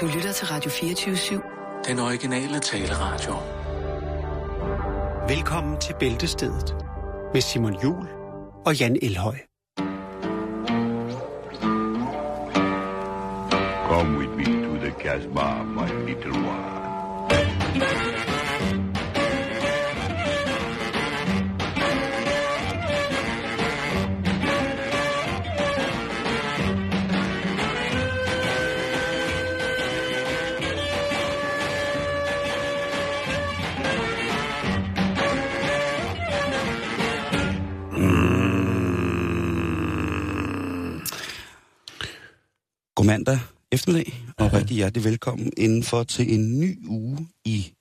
Du lytter til Radio 24-7. Den originale taleradio. Velkommen til Bæltestedet med Simon Jul og Jan Elhøj. Come with me to the Casbah, my little one. Mandag eftermiddag, og rigtig hjertelig velkommen indenfor til en ny uge i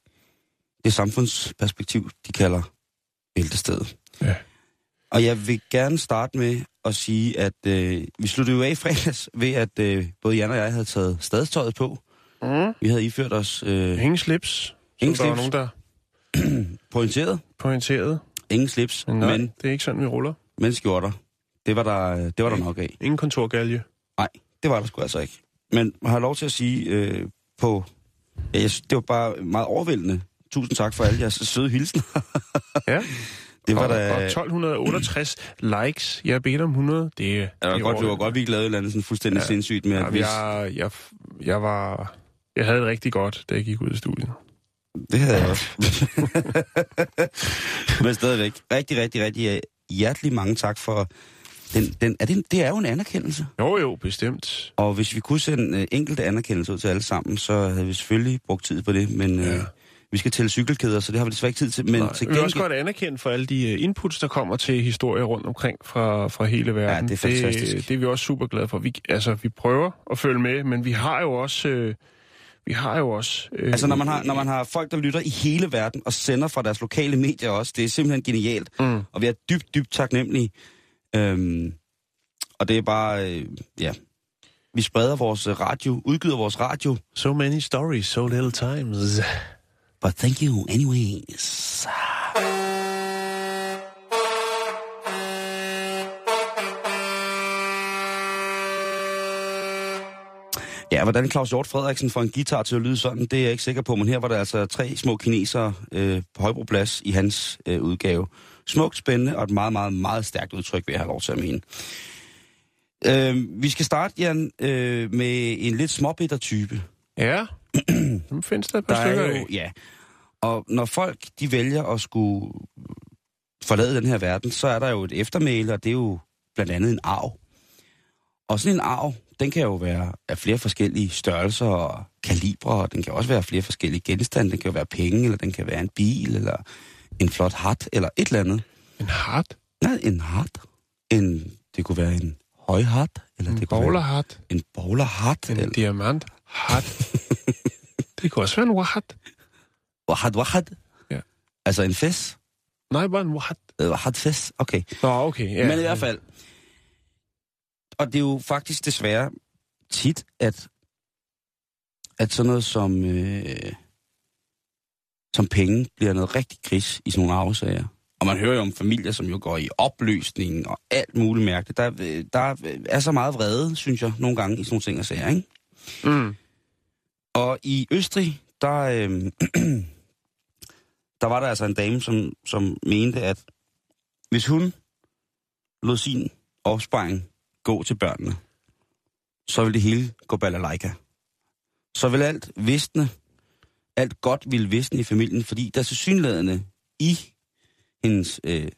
det samfundsperspektiv, de kalder Bæltestedet. Ja. Og jeg vil gerne starte med at sige, at øh, vi sluttede jo af i fredags ved, at øh, både Jan og jeg havde taget stadstøjet på. Mm. Vi havde iført os øh, Ingen slips. Ingen som der var slips. nogen, der pointeret. pointerede. Ingen slips, Nej, men, det er ikke sådan, vi ruller. men skjorter. Det var der, det var der nok af. Ingen kontorgalje. Nej, det var der sgu altså ikke. Men jeg har lov til at sige øh, på... Ja, jeg, det var bare meget overvældende. Tusind tak for alle jeres søde hilsner. Ja. det var og, da... og 1268 likes. Jeg bedt om 100. Det, Ja, det var godt, det var godt, vi lavede et eller andet sådan fuldstændig ja. Sindssygt med, at Ja, hvis... jeg, jeg, jeg var... Jeg havde det rigtig godt, da jeg gik ud i studiet. Det havde jeg også. Men stadigvæk. Rigtig, rigtig, rigtig hjertelig mange tak for... Den, den, er det, det er jo en anerkendelse. Jo, jo, bestemt. Og hvis vi kunne sende øh, enkelte anerkendelser ud til alle sammen, så havde vi selvfølgelig brugt tid på det. Men øh, Ja. vi skal tælle cykelkæder, så det har vi desværre ikke tid til. Men Nej, til vi vil også gengæld... godt anerkende for alle de øh, inputs, der kommer til historier rundt omkring fra, fra hele verden. det er fantastisk. Det, det er vi også super glade for. Vi, altså, vi prøver at følge med, men vi har jo også... Øh, vi har jo også... Øh, Altså, når man, har, når man har folk, der lytter i hele verden og sender fra deres lokale medier også, det er simpelthen genialt. Mm. Og vi er dybt, dybt taknemmelige. Øhm, og det er bare, øh, ja, vi spreder vores øh, radio, udgyder vores radio. So many stories, so little times. But thank you anyways. Ja, hvordan Claus Hjort Frederiksen får en guitar til at lyde sådan, det er jeg ikke sikker på, men her var der altså tre små kinesere øh, på Højbroplads i hans øh, udgave. Smukt, spændende og et meget, meget, meget stærkt udtryk, vil jeg have lov til at mene. Øh, vi skal starte, Jan, øh, med en lidt småbitter type. Ja, dem findes der et par Der stykker er af. jo, ja. Og når folk, de vælger at skulle forlade den her verden, så er der jo et eftermæle, og det er jo blandt andet en arv. Og sådan en arv, den kan jo være af flere forskellige størrelser og kalibre, og den kan også være flere forskellige genstande. Den kan jo være penge, eller den kan være en bil, eller en flot hat, eller et eller andet. En hat, Nej, en hat. En, det kunne være en høj hat, eller en det kunne være bowlerhat, en bowlerhat, en eller diamant hat. det kunne også være en wahat. wahat wahat. Ja. Altså en fes. Nej, bare en wahat. Øh, Wahat fes, okay. Nå, okay. Ja, Men i hvert fald, og det er jo faktisk desværre tit, at, at sådan noget som, øh, som penge bliver noget rigtig gris i sådan nogle arvesager. Og man hører jo om familier, som jo går i opløsning og alt muligt mærkeligt. Der, øh, der er så meget vrede, synes jeg, nogle gange i sådan nogle ting og sager, ikke? Mm. Og i Østrig, der, øh, der var der altså en dame, som, som mente, at hvis hun lod sin opsparing gå til børnene, så ville det hele gå balalaika. Så vil alt visne, alt godt ville visne i familien, fordi der til synlædende i hendes øh,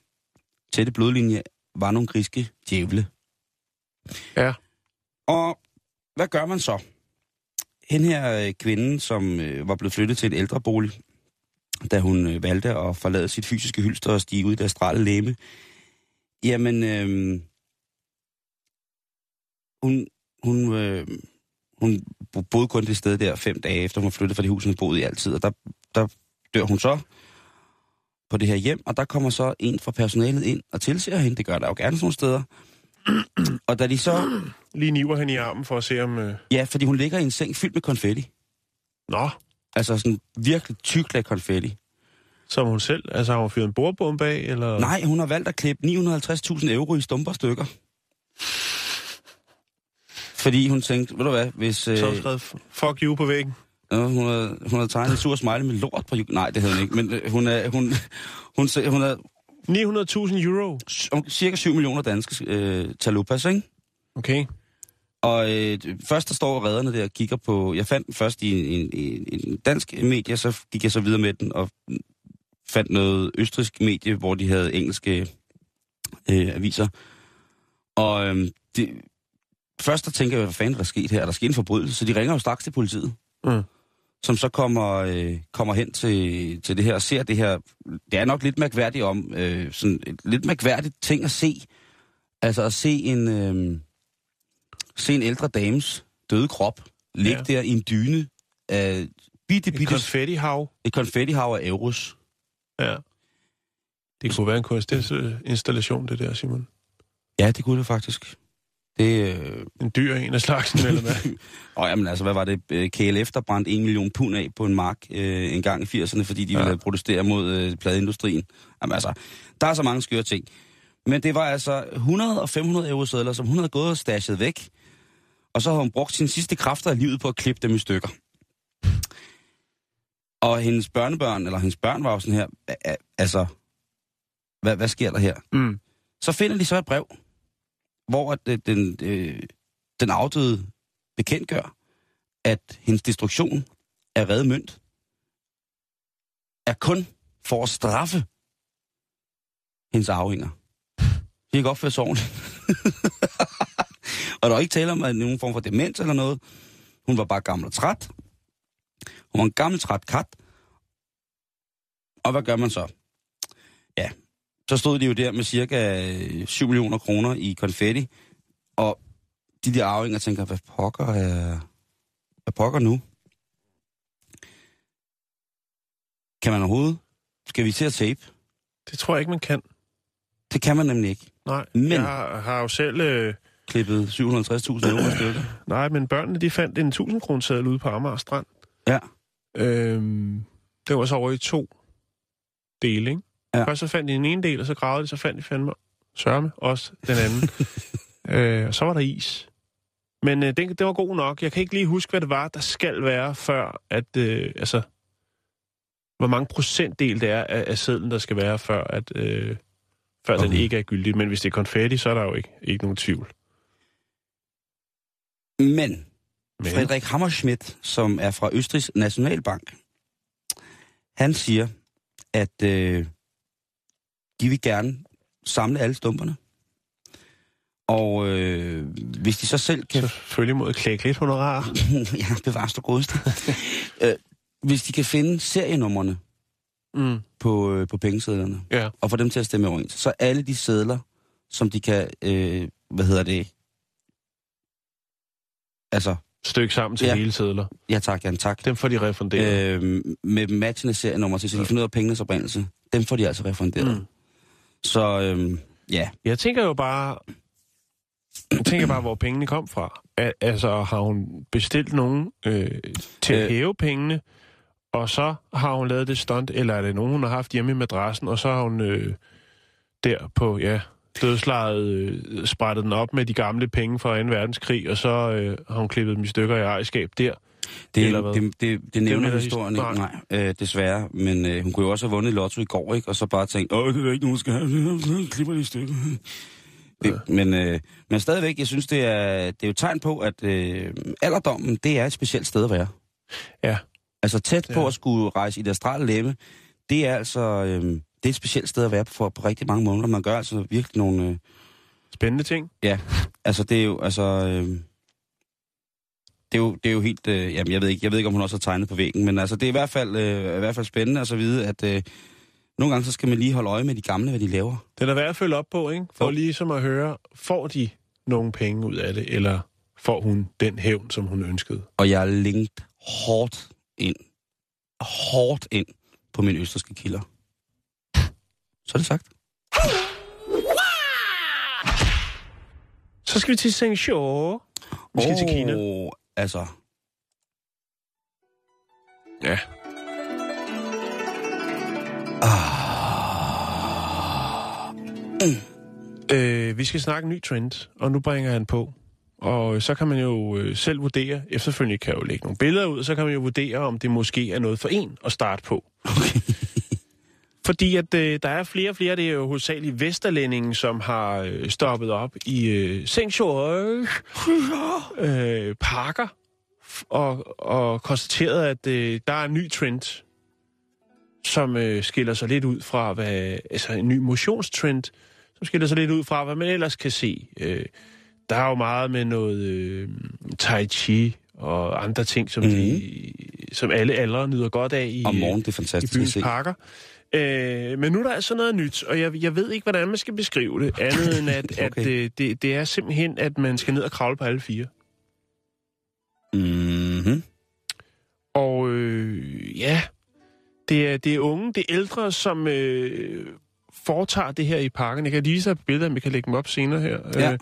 tætte blodlinje var nogle griske djævle. Ja. Og hvad gør man så? Hen her øh, kvinde, som øh, var blevet flyttet til en ældrebolig, da hun øh, valgte at forlade sit fysiske hylster og stige ud i det astrale læme, jamen, øh, hun, hun, øh, hun bo- boede kun det sted der fem dage efter, hun var flyttet fra det hus, hun boede i altid, og der, der dør hun så på det her hjem, og der kommer så en fra personalet ind og tilser hende, det gør der jo gerne sådan nogle steder, og da de så, Lige niver han i armen for at se om... Øh... ja, fordi hun ligger i en seng fyldt med konfetti, Nå, altså sådan virkelig tyk lag konfetti, som hun selv... Altså har hun fyret en bordbombe af, eller... Nej, hun har valgt at klippe 950.000 euro i stumper stykker. Fordi hun tænkte, ved du hvad, hvis... Øh, Så skrevet fuck you på væggen. øh, hun, havde, hun havde tegnet en sur smiley med lort på... Nej, det havde hun ikke, men øh, hun er... Hun, hun, hun, hun er 900.000 euro. cirka 7 millioner danske øh, talupas, ikke? Okay. Og øh, først der står redderne der og kigger på... Jeg fandt den først i en, en, en dansk medie, så gik jeg så videre med den og fandt noget østrisk medie, hvor de havde engelske øh, aviser. Og øh, det, først der tænker jeg, hvad fanden er der sket her? Er der sket en forbrydelse? Så de ringer jo straks til politiet. Mm. Som så kommer, øh, kommer hen til, til det her og ser det her. Det er nok lidt mærkværdigt om, øh, sådan et lidt mærkværdigt ting at se. Altså at se en, øh, se en ældre dames døde krop ligge Ja. der i en dyne af bitte, Et bitte, konfettihav. et konfettihav af Eurus. Ja. Det kunne være en kunstinstallation, det der, Simon. Ja, det kunne det faktisk. Det, øh, En dyr en af slagsen, eller hvad? og jamen altså, hvad var det? Øh, KLF, der brændte en million pund af på en mark øh, en gang i 80'erne, fordi de Ja. ville protestere mod øh, pladeindustrien. Jamen altså, der er så mange skøre ting. Men det var altså 100 og 500 euro sædler, som hun havde gået og stashet væk. Og så havde hun brugt sine sidste kræfter i livet på at klippe dem i stykker. Og hendes børnebørn, eller hendes børn var jo sådan her, "Hva- a- altså, hvad, hvad sker der her? Mm. Så finder de så et brev, hvor at, øh, den, øh, den afdøde bekendtgør, at hendes destruktion af reddet mønt er kun for at straffe hendes afhænger. De kan godt opføre sig ordentligt. og der er ikke tale om at nogen form for demens eller noget. Hun var bare gammel og træt. Hun var en gammel træt kat. Og hvad gør man så? Så stod de jo der med cirka øh, 7 millioner kroner i konfetti, og de der arvinger tænker, hvad pokker er... Hvad pokker nu? Kan man overhovedet? Skal vi til at tape? Det tror jeg ikke, man kan. Det kan man nemlig ikke. Nej, Men- jeg har, har jo selv... Øh, Klippet 750.000 euro stykker. nej, men børnene, de fandt en 1000 kroner seddel ude på Amager Strand. Ja. Øhm, det var så over i to dele, ikke? Ja. Først så fandt de den ene del, og så gravede de, så fandt de fandme sørme også den anden. øh, og så var der is. Men øh, den, det var god nok. Jeg kan ikke lige huske, hvad det var, der skal være, før at... Øh, altså, hvor mange procentdel det er af, af sedlen, der skal være, før, at, øh, før okay. den ikke er gyldig. Men hvis det er konfetti, så er der jo ikke, ikke nogen tvivl. Men Men, Frederik Hammerschmidt, som er fra Østrigs Nationalbank, han siger, at øh, de vil gerne samle alle stumperne. Og øh, hvis de så selv kan selvfølgelig mod klæk lidt honorar. ja, bevares du godeste. øh, hvis de kan finde serienummerne Mm. på, øh, på pengesedlerne, Ja. og få dem til at stemme overens, så alle de sedler, som de kan, øh, hvad hedder det, altså, Stykke sammen til ja. Ja. hele sedler. ja tak, Jan, tak, Dem får de refunderet. øh, med matchende serienummer til, så de kan finde ud af pengenes oprindelse, dem får de altså refunderet. Mm. Så øh, ja, Jeg tænker jo bare... Jeg tænker bare, hvor pengene kom fra. Al- altså, har hun bestilt nogen øh, til at Øh. hæve pengene, og så har hun lavet det stunt, eller er det nogen, hun har haft hjemme i madrassen, og så har hun øh, der på, ja, dødslaget øh, sprættet den op med de gamle penge fra 2. verdenskrig, og så øh, har hun klippet dem i stykker i ejerskab der. Det, Eller hvad? det, det, det nævner melder historien his- ikke, nej, øh, desværre. Men øh, hun kunne jo også have vundet lotto i går, ikke? Og så bare tænkt, åh, det er ikke nogen, skal have, så klipper i stykker. Det, men, øh, men stadigvæk, jeg synes, det er, det er jo et tegn på, at øh, alderdommen, det er et specielt sted at være. Ja. Altså tæt på Ja. at skulle rejse i det astrale lemme, det er altså øh, det er et specielt sted at være på, for, på rigtig mange måneder. Man gør altså virkelig nogle... Øh, Spændende ting. altså det er jo, altså... Øh, det er jo, det er jo helt... Øh, jamen, jeg ved, ikke, jeg ved ikke, om hun også har tegnet på væggen, men altså, det er i hvert fald, øh, i hvert fald spændende at så vide, at øh, nogle gange så skal man lige holde øje med de gamle, hvad de laver. Den er værd at følge op på, ikke? For Jo. ligesom at høre, får de nogle penge ud af det, eller får hun den hævn, som hun ønskede? Og jeg er linket hårdt ind, hårdt ind på mine østerske kilder. Så er det sagt. Så skal vi til Saint-Jean. Vi skal til Kina. Altså, Ja. Ah. Øh, vi skal snakke en ny trend, og nu bringer han på. Og så kan man jo øh, selv vurdere, efterfølgende kan jeg jo lægge nogle billeder ud, og så kan man jo vurdere, om det måske er noget for en at starte på. Fordi at øh, der er flere og flere, det er jo hovedsageligt Vesterlændingen, som har øh, stoppet op i øh, Saint-George øh, parker f- og, og konstateret, at øh, der er en ny trend, som øh, skiller sig lidt ud fra, hvad, altså en ny motionstrend, som skiller sig lidt ud fra, hvad man ellers kan se. Øh, der er jo meget med noget øh, tai chi og andre ting, som, mm. de, som alle aldre nyder godt af i, Om morgenen, det er i fantastisk at byens se. Øh, men nu er der altså noget nyt, og jeg, jeg ved ikke, hvordan man skal beskrive det, andet end at, Okay. at øh, det, det er simpelthen, at man skal ned og kravle på alle fire. Mm-hmm. Og øh, ja, det er, det er unge, det er ældre, som øh, foretager det her i parken. Jeg kan lige vise dig billeder, vi kan lægge dem op senere her. Ja. Øh,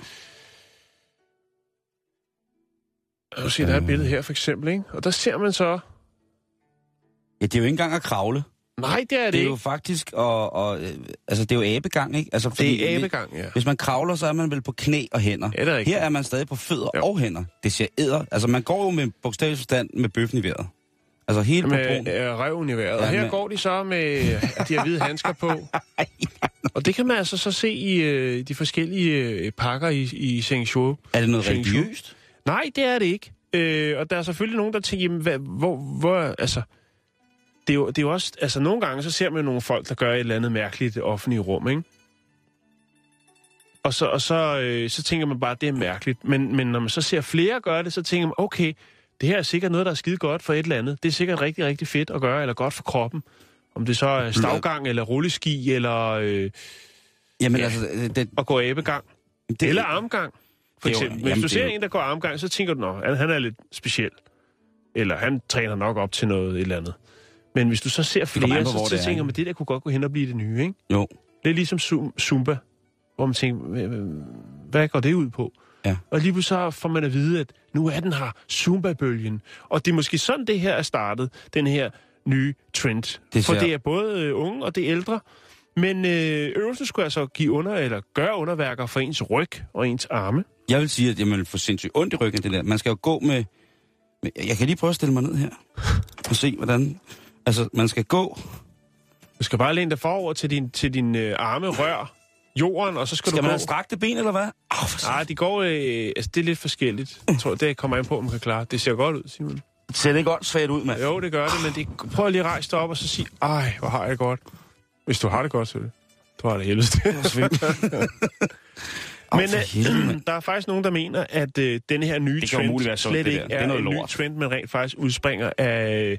og se, der er et billede her for eksempel, ikke? Og der ser man så... Ja, det er jo ikke engang at kravle. Nej, det er det, Det er ikke. jo faktisk, og, og, øh, altså det er jo abegang, ikke? Altså, fordi Det er abegang, ja. Hvis man kravler, så er man vel på knæ og hænder. Ja, det er. Her er man stadig på fødder Jo. og hænder. Det ser æder. Altså man går jo med bogstavelig forstand med bøffen i vejret. Altså helt på med broen. øh, røven i vejret. Ja, og her med- går de så med, de har hvide handsker på. og det kan man altså så se i øh, de forskellige øh, pakker i, i Saint-Jean. Er det noget religiøst? Nej, det er det ikke. Øh, og der er selvfølgelig nogen, der tænker, jamen, hvad, hvor, hvor, altså, det er, jo, det er jo også, altså nogle gange, så ser man jo nogle folk, der gør et eller andet mærkeligt i det offentlige rum, ikke? Og så, og så, øh, så tænker man bare, at det er mærkeligt. Men, men når man så ser flere gøre det, så tænker man, okay, det her er sikkert noget, der er skide godt for et eller andet. Det er sikkert rigtig, rigtig fedt at gøre, eller godt for kroppen. Om det så er stavgang, eller rulleski, eller øh, Jamen Ja. altså, det, at gå abegang. det, Eller armgang, for Det er jo- eksempel. Hvis jamen, du er ser jo- en, der går armgang, så tænker du, han, han er lidt speciel. Eller han træner nok op til noget et eller andet. Men hvis du så ser flere, på, så, så er, tænker man, det der kunne godt gå hen og blive det nye, ikke? Jo. Det er ligesom Zum- Zumba, hvor man tænker, "Hvad- går det ud på? Ja. Og lige pludselig så får man at vide, at nu er den her Zumba-bølgen. Og det er måske sådan, det her er startet, den her nye trend. Det For det er både øh, unge og det er ældre. Men øh, øvelsen skulle altså give under, eller gøre underværker for ens ryg og ens arme. Jeg vil sige, at vil få sindssygt ondt i ryggen, det der. Man skal jo gå med, med... Jeg kan lige prøve at stille mig ned her. Og se, hvordan... Altså, man skal gå... Du skal bare læne dig forover til din, til din øh, arme rør jorden, og så skal, Skal du man gå... have strakte ben, eller hvad? Oh, Nej, de går... Øh, altså, det er lidt forskelligt. Jeg tror, det kommer an på, om man kan klare. Det ser godt ud, Simon. Det ser det godt svært ud, mand. Jo, det gør det, men det, prøv lige at rejse dig op og så sige, ej, hvor har jeg det godt. Hvis du har det godt, så du har det helvede. Åh, Men for helvede, øh, der er faktisk nogen, der mener, at øh, den her nye Det trend muligt være sundt, slet det ikke der. Det er er, noget en ny lort. trend, men rent faktisk udspringer af øh,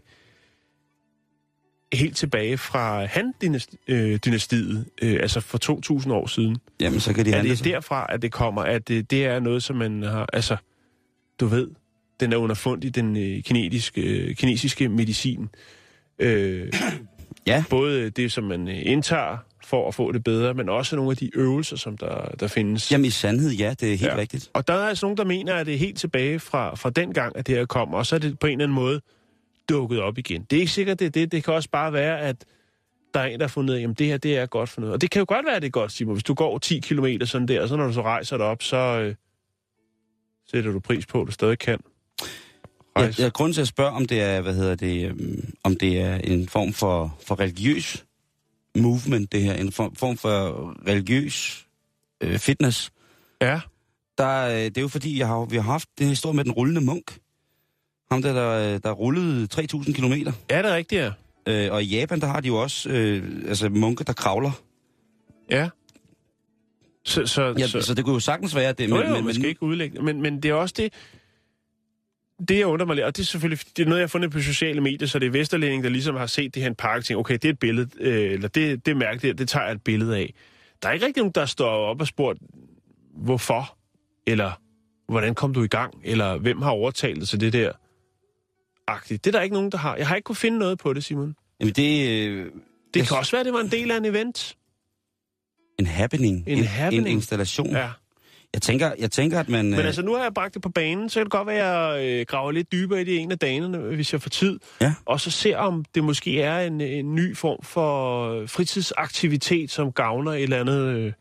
helt tilbage fra Han-dynastiet, øh, altså for 2000 år siden. Jamen, så kan de Er det sig. derfra, at det kommer, at det, det er noget, som man har, altså, du ved, den er underfund i den øh, kinesiske, øh, kinesiske medicin. Øh, Ja. Både det, som man øh, indtager for at få det bedre, men også nogle af de øvelser, som der, der findes. Jamen, i sandhed, ja, det er helt Ja. rigtigt. Og der er altså nogen, der mener, at det er helt tilbage fra, fra den gang, at det her kom, og så er det på en eller anden måde dukket op igen. Det er ikke sikkert, det er det. Det kan også bare være, at der er en, der har fundet jamen det her, det er godt for noget. Og det kan jo godt være, at det er godt, Simon. Hvis du går 10 km sådan der, og så når du så rejser dig op, så øh, sætter du pris på, at du stadig kan. Ja, Rejse. ja, grunden til at spørge, om det er, hvad hedder det, øhm, om det er en form for, for religiøs movement, det her, en form, form for religiøs øh, fitness, ja. der, øh, det er jo fordi, jeg har, vi har haft den historie med den rullende munk. Ham der, der, øh, der rullede 3.000 kilometer. Ja, det er rigtigt, ja. Øh, og i Japan, der har de jo også øh, altså munke, der kravler. Ja. Så, så, Ja, så, så, det kunne jo sagtens være, det... Jo, jo, men, man skal ikke udlægge. Men, men det er også det, det jeg undrer mig lidt, og det er selvfølgelig det er noget, jeg har fundet på sociale medier, så det er Vesterlænding, der ligesom har set det her en park, og tænker, okay, det er et billede, øh, eller det, det mærke, det, det tager jeg et billede af. Der er ikke rigtig nogen, der står op og spurgt, hvorfor, eller hvordan kom du i gang, eller hvem har overtalt til det der agtigt. Det er der ikke nogen, der har. Jeg har ikke kunne finde noget på det, Simon. Jamen det... Øh, Det kan også være, det var en del af en event. en happening. En en, happening. En installation. Ja. Jeg, tænker, jeg tænker, at man... Men øh, altså, nu har jeg bragt det på banen, så kan det godt være, at jeg øh, graver lidt dybere i det en af dagene, hvis jeg får tid. Ja. Og så ser, om det måske er en, en ny form for fritidsaktivitet, som gavner et eller andet øh,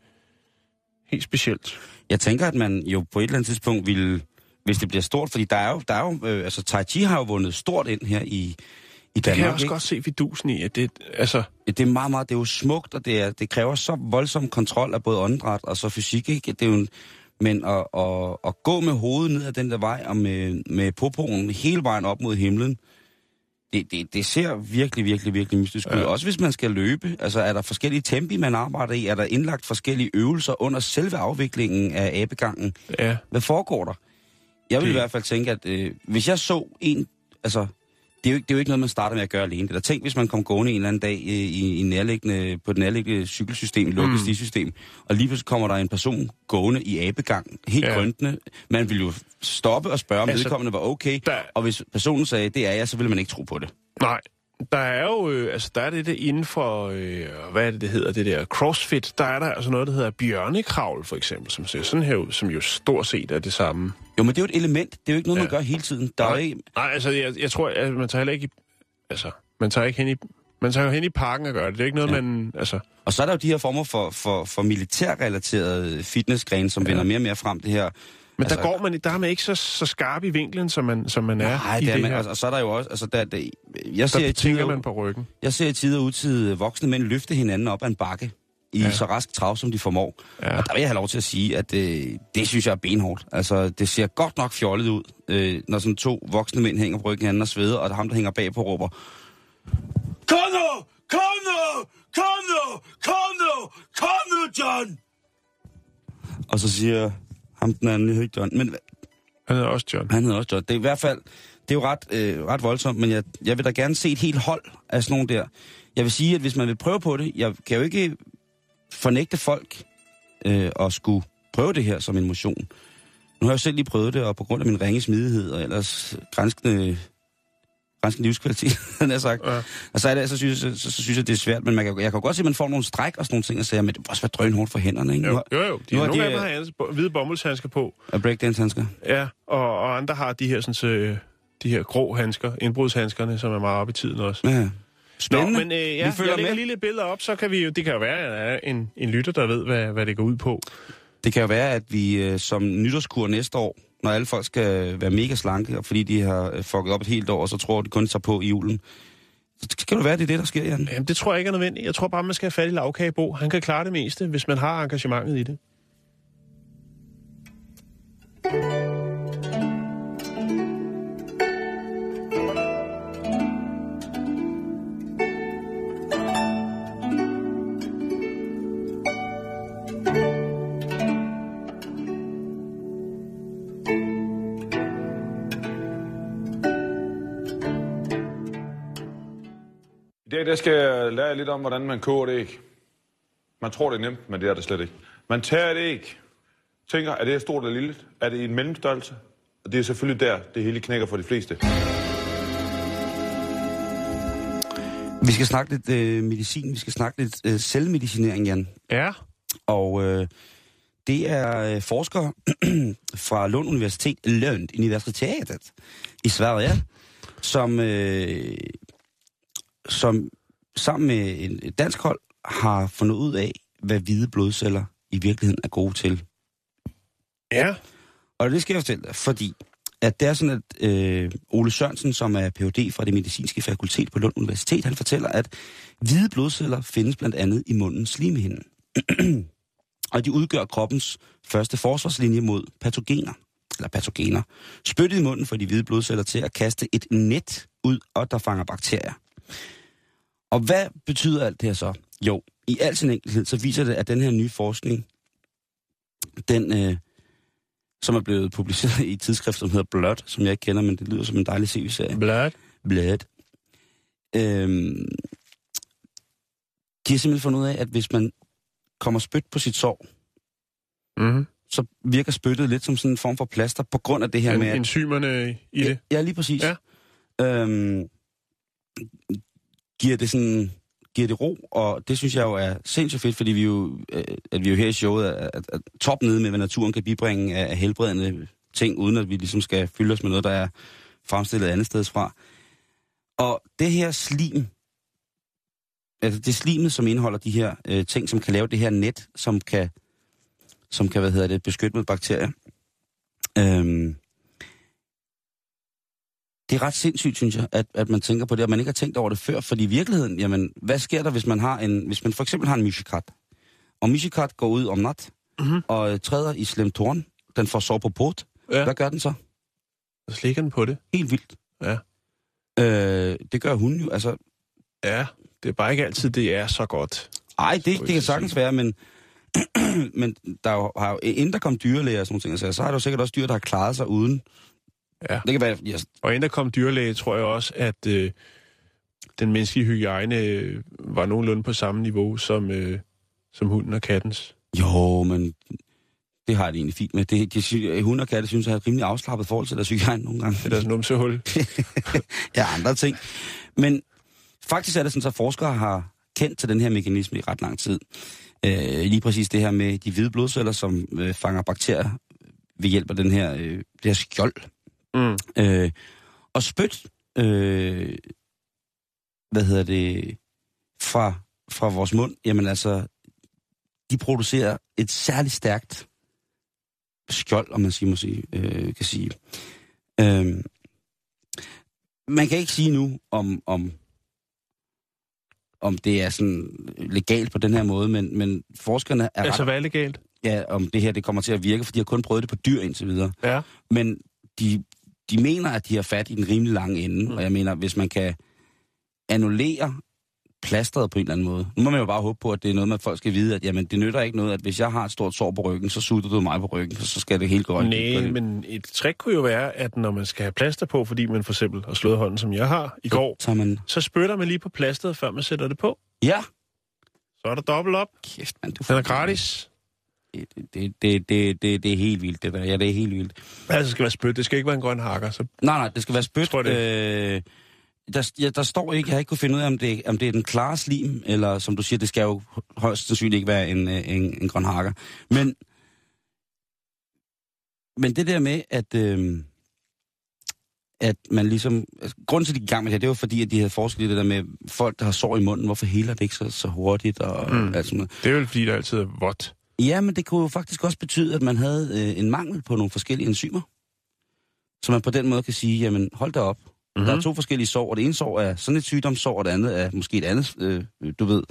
helt specielt. Jeg tænker, at man jo på et eller andet tidspunkt vil, hvis det bliver stort, fordi der er jo, der er jo øh, altså Tai Chi har jo vundet stort ind her i, i Det kan jeg Danmark. også ikke? godt se vidusen i, at det, altså, Det er meget, meget, det er jo smukt, og det, er, det kræver så voldsom kontrol af både åndedræt og så fysik, ikke? Det er jo en, men at, at, at gå med hovedet ned ad den der vej, og med, med popoen hele vejen op mod himlen, det, det, det ser virkelig, virkelig, virkelig mystisk ud. Ja. Også hvis man skal løbe. Altså, er der forskellige tempi, man arbejder i? Er der indlagt forskellige øvelser under selve afviklingen af abegangen? ja, Hvad foregår der? Jeg vil Det- i hvert fald tænke, at øh, hvis jeg så en... Altså, det er, jo ikke, det er jo ikke noget, man starter med at gøre alene. Det er tænk, hvis man kom gående en eller anden dag øh, i, i nærliggende, på det nærliggende cykelsystem, lukket Mm. stisystem, og lige pludselig kommer der en person gående i abegang, helt Ja. grøntende. Man ville jo stoppe og spørge, om altså, vedkommende var okay, der- og hvis personen sagde, det er jeg, så ville man ikke tro på det. nej. Der er jo, øh, altså der er det der inden for, øh, hvad er det, det hedder, det der crossfit, der er der altså noget, der hedder bjørnekravl, for eksempel, som ser sådan her ud, som jo stort set er det samme. Jo, men det er jo et element. Det er jo ikke noget, Ja. man gør hele tiden. Der er Nej. ikke, Nej, altså, jeg, jeg tror, at man tager heller ikke i, altså, man tager ikke hen i, man tager jo hen i parken og gør det. Det er ikke noget, ja. Man, altså, Og så er der jo de her former for, for, for militærrelaterede fitnessgrene, som ja. vinder mere og mere frem det her. Men Altså- der går man, der er man ikke så, så skarp i vinklen, som man, som man er Nej, i det er det man, her. og, og så er der jo også, altså der, der jeg, ser der i tænker tider, man på ryggen. jeg ser i tider ud til voksne mænd løfte hinanden op ad en bakke i Ja. så rask trav, som de formår. Ja. Og der vil jeg have lov til at sige, at øh, det synes jeg er benhårdt. Altså, det ser godt nok fjollet ud, øh, når sådan to voksne mænd hænger på ryggen hinanden og sveder, og der er ham, der hænger bagpå råber, Kom nu! Kom nu! Kom nu! Kom nu! Kom nu, John! Og så siger ham den anden, jeg ikke John, men Han hedder også John. han hedder også John. Det er i hvert fald, det er jo ret, øh, ret voldsomt, men jeg, jeg vil da gerne se et helt hold af sådan nogle der. Jeg vil sige, at hvis man vil prøve på det, jeg kan jo ikke fornægte folk øh, at skulle prøve det her som en motion. Nu har jeg jo selv lige prøvet det, og på grund af min ringe smidighed og ellers grænskende, grænskende livskvalitet, han har sagt. Ja. Og så, er det, så, synes jeg, så, så synes jeg, det er svært, men man kan, jeg kan godt se, at man får nogle stræk og sådan nogle ting, og siger, men det må også være drønhårdt for hænderne, ikke? Jo, jo, jo. De, nu har nogle de, af dem har hans- bo- hvide bomuldshandsker på. Og breakdance-handsker. Ja, og, og andre har de her, sådan, så, øh, de her grå handsker, indbrudshandskerne, som er meget op i tiden også. Ja. Nå, Spændende. men øh, ja, Vi følger jeg lægger med. lige lidt billeder op, så kan vi jo, det kan jo være, at der er en, en lytter, der ved, hvad, hvad det går ud på. Det kan jo være, at vi øh, som nytårskur næste år, når alle folk skal være mega slanke, og fordi de har øh, fucket op et helt år, og så tror de kun tager på i julen. Så kan det være, det er det, der sker, Jan. Jamen, det tror jeg ikke er nødvendigt. Jeg tror bare, man skal have fat i lavkagebo. Han kan klare det meste, hvis man har engagementet i det. I dag der skal jeg lære jer lidt om, hvordan man koger et æg. Man tror, det er nemt, men det er det slet ikke. Man tager et æg, tænker, er det her stort eller lille? Er det i en mellemstørrelse? Og det er selvfølgelig der, det hele knækker for de fleste. Vi skal snakke lidt øh, medicin, vi skal snakke lidt øh, selvmedicinering, Jan. Ja. Og øh, det er øh, forskere fra Lund Universitet, Lund Universitetet i Sverige, som, øh, som sammen med en, et dansk hold har fundet ud af, hvad hvide blodceller i virkeligheden er gode til. Ja. Og det skal jeg fortælle dig, fordi at det er sådan, at øh, Ole Sørensen, som er Ph.D. fra det medicinske fakultet på Lund Universitet, han fortæller, at hvide blodceller findes blandt andet i mundens slimhinde. og de udgør kroppens første forsvarslinje mod patogener, eller patogener. Spyttet i munden får de hvide blodceller til at kaste et net ud, og der fanger bakterier. Og hvad betyder alt det her så? Jo, i al sin enkelhed, så viser det, at den her nye forskning, den, øh, som er blevet publiceret i et tidsskrift, som hedder Blood, som jeg ikke kender, men det lyder som en dejlig CV-serie. Blad. Blood. Øhm, de har simpelthen fundet ud af, at hvis man kommer spyt på sit sår, Mm-hmm. så virker spyttet lidt som sådan en form for plaster, på grund af det her En, med, at... enzymerne i det. Ja, lige præcis. Ja. Øhm, giver det sådan giver det ro, og det synes jeg jo er sindssygt fedt, fordi vi jo, øh, at vi jo her i showet er, er, er top nede med, hvad naturen kan bibringe af, af helbredende ting, uden at vi ligesom skal fylde os med noget, der er fremstillet andet sted fra. Og det her slim, altså det slimet, som indeholder de her øh, ting, som kan lave det her net, som kan, som kan, hvad hedder det, beskytte mod bakterier. Øhm, det er ret sindssygt, synes jeg, at, at man tænker på det, og man ikke har tænkt over det før, fordi i virkeligheden, jamen, hvad sker der, hvis man har en, hvis man for eksempel har en mishikat, og mishikat går ud om nat, Mhm. og øh, træder i slem tårn, den får sår på port, Ja. hvad gør den så? Så slikker den på det. Helt vildt. Ja. Øh, det gør hun jo, altså, Ja, det er bare ikke altid, det er så godt. ej, det, det kan sige. sagtens være, men, men der er jo, har jo, inden der kom dyrlæger og sådan nogle ting, altså, så har der jo sikkert også dyr, der har klaret sig uden. Ja. Det kan være, ja, Og inden der kom dyrlæge, tror jeg også, at øh, den menneskelige hygiejne øh, var nogenlunde på samme niveau som, øh, som hunden og kattens. Jo, men det har jeg det egentlig fint med. Det, de, sy- hunde og katte synes, jeg et rimelig afslappet forhold til deres hygiejne nogle gange. Det er deres numsehul. ja, andre ting. Men faktisk er det sådan, at forskere har kendt til den her mekanisme i ret lang tid. Øh, lige præcis det her med de hvide blodceller, som øh, fanger bakterier ved hjælp af den her, øh, det her skjold. Mm. Øh, og spyt, øh, hvad hedder det, fra, fra vores mund, jamen altså, de producerer et særligt stærkt skjold, om man sige, må sige, øh, kan sige. Øh, man kan ikke sige nu, om, om, om det er sådan legalt på den her måde, men, men forskerne er Altså, ret, hvad er legalt? ja, om det her det kommer til at virke, for de har kun prøvet det på dyr indtil videre. Ja. Men de, de mener, at de har fat i den rimelig lange ende, mm. og jeg mener, hvis man kan annullere plasteret på en eller anden måde. Nu må man jo bare håbe på, at det er noget med, at folk skal vide, at jamen, det nytter ikke noget, at hvis jeg har et stort sår på ryggen, så sutter du mig på ryggen, så skal det helt gå Nej, men et trick kunne jo være, at når man skal have plaster på, fordi man for eksempel har slået hånden, som jeg har i går, Så man... så spytter man lige på plasteret, før man sætter det på. Ja! Så er der dobbelt op. Kæft, man, du Den er gratis. Det, det, det, det, det, det er helt vildt, det der. Ja, det er helt vildt. Altså, det skal være spyt. Det skal ikke være en grøn hakker. Så Nej, nej, det skal være spyt. Tror jeg Øh, der, ja, der står ikke, jeg har ikke kunne finde ud af, om det, om det er den klare slim, eller som du siger, det skal jo højst sandsynligt ikke være en, øh, en, en grøn hakker. Men, men det der med, at, øh, at man ligesom... Altså, grunden til, at de gik i gang med det her, det var fordi, at de havde forsket i det der med folk, der har sår i munden, hvorfor heler det ikke så, så hurtigt, og mm. alt sådan noget. det er vel, fordi der altid er vådt. Ja, men det kunne jo faktisk også betyde, at man havde øh, en mangel på nogle forskellige enzymer. Så man på den måde kan sige, jamen hold da op. Mm-hmm. Mhm. Der er to forskellige sår, og det ene sår er sådan et sygdomssår, og det andet er måske et andet, øh, du ved.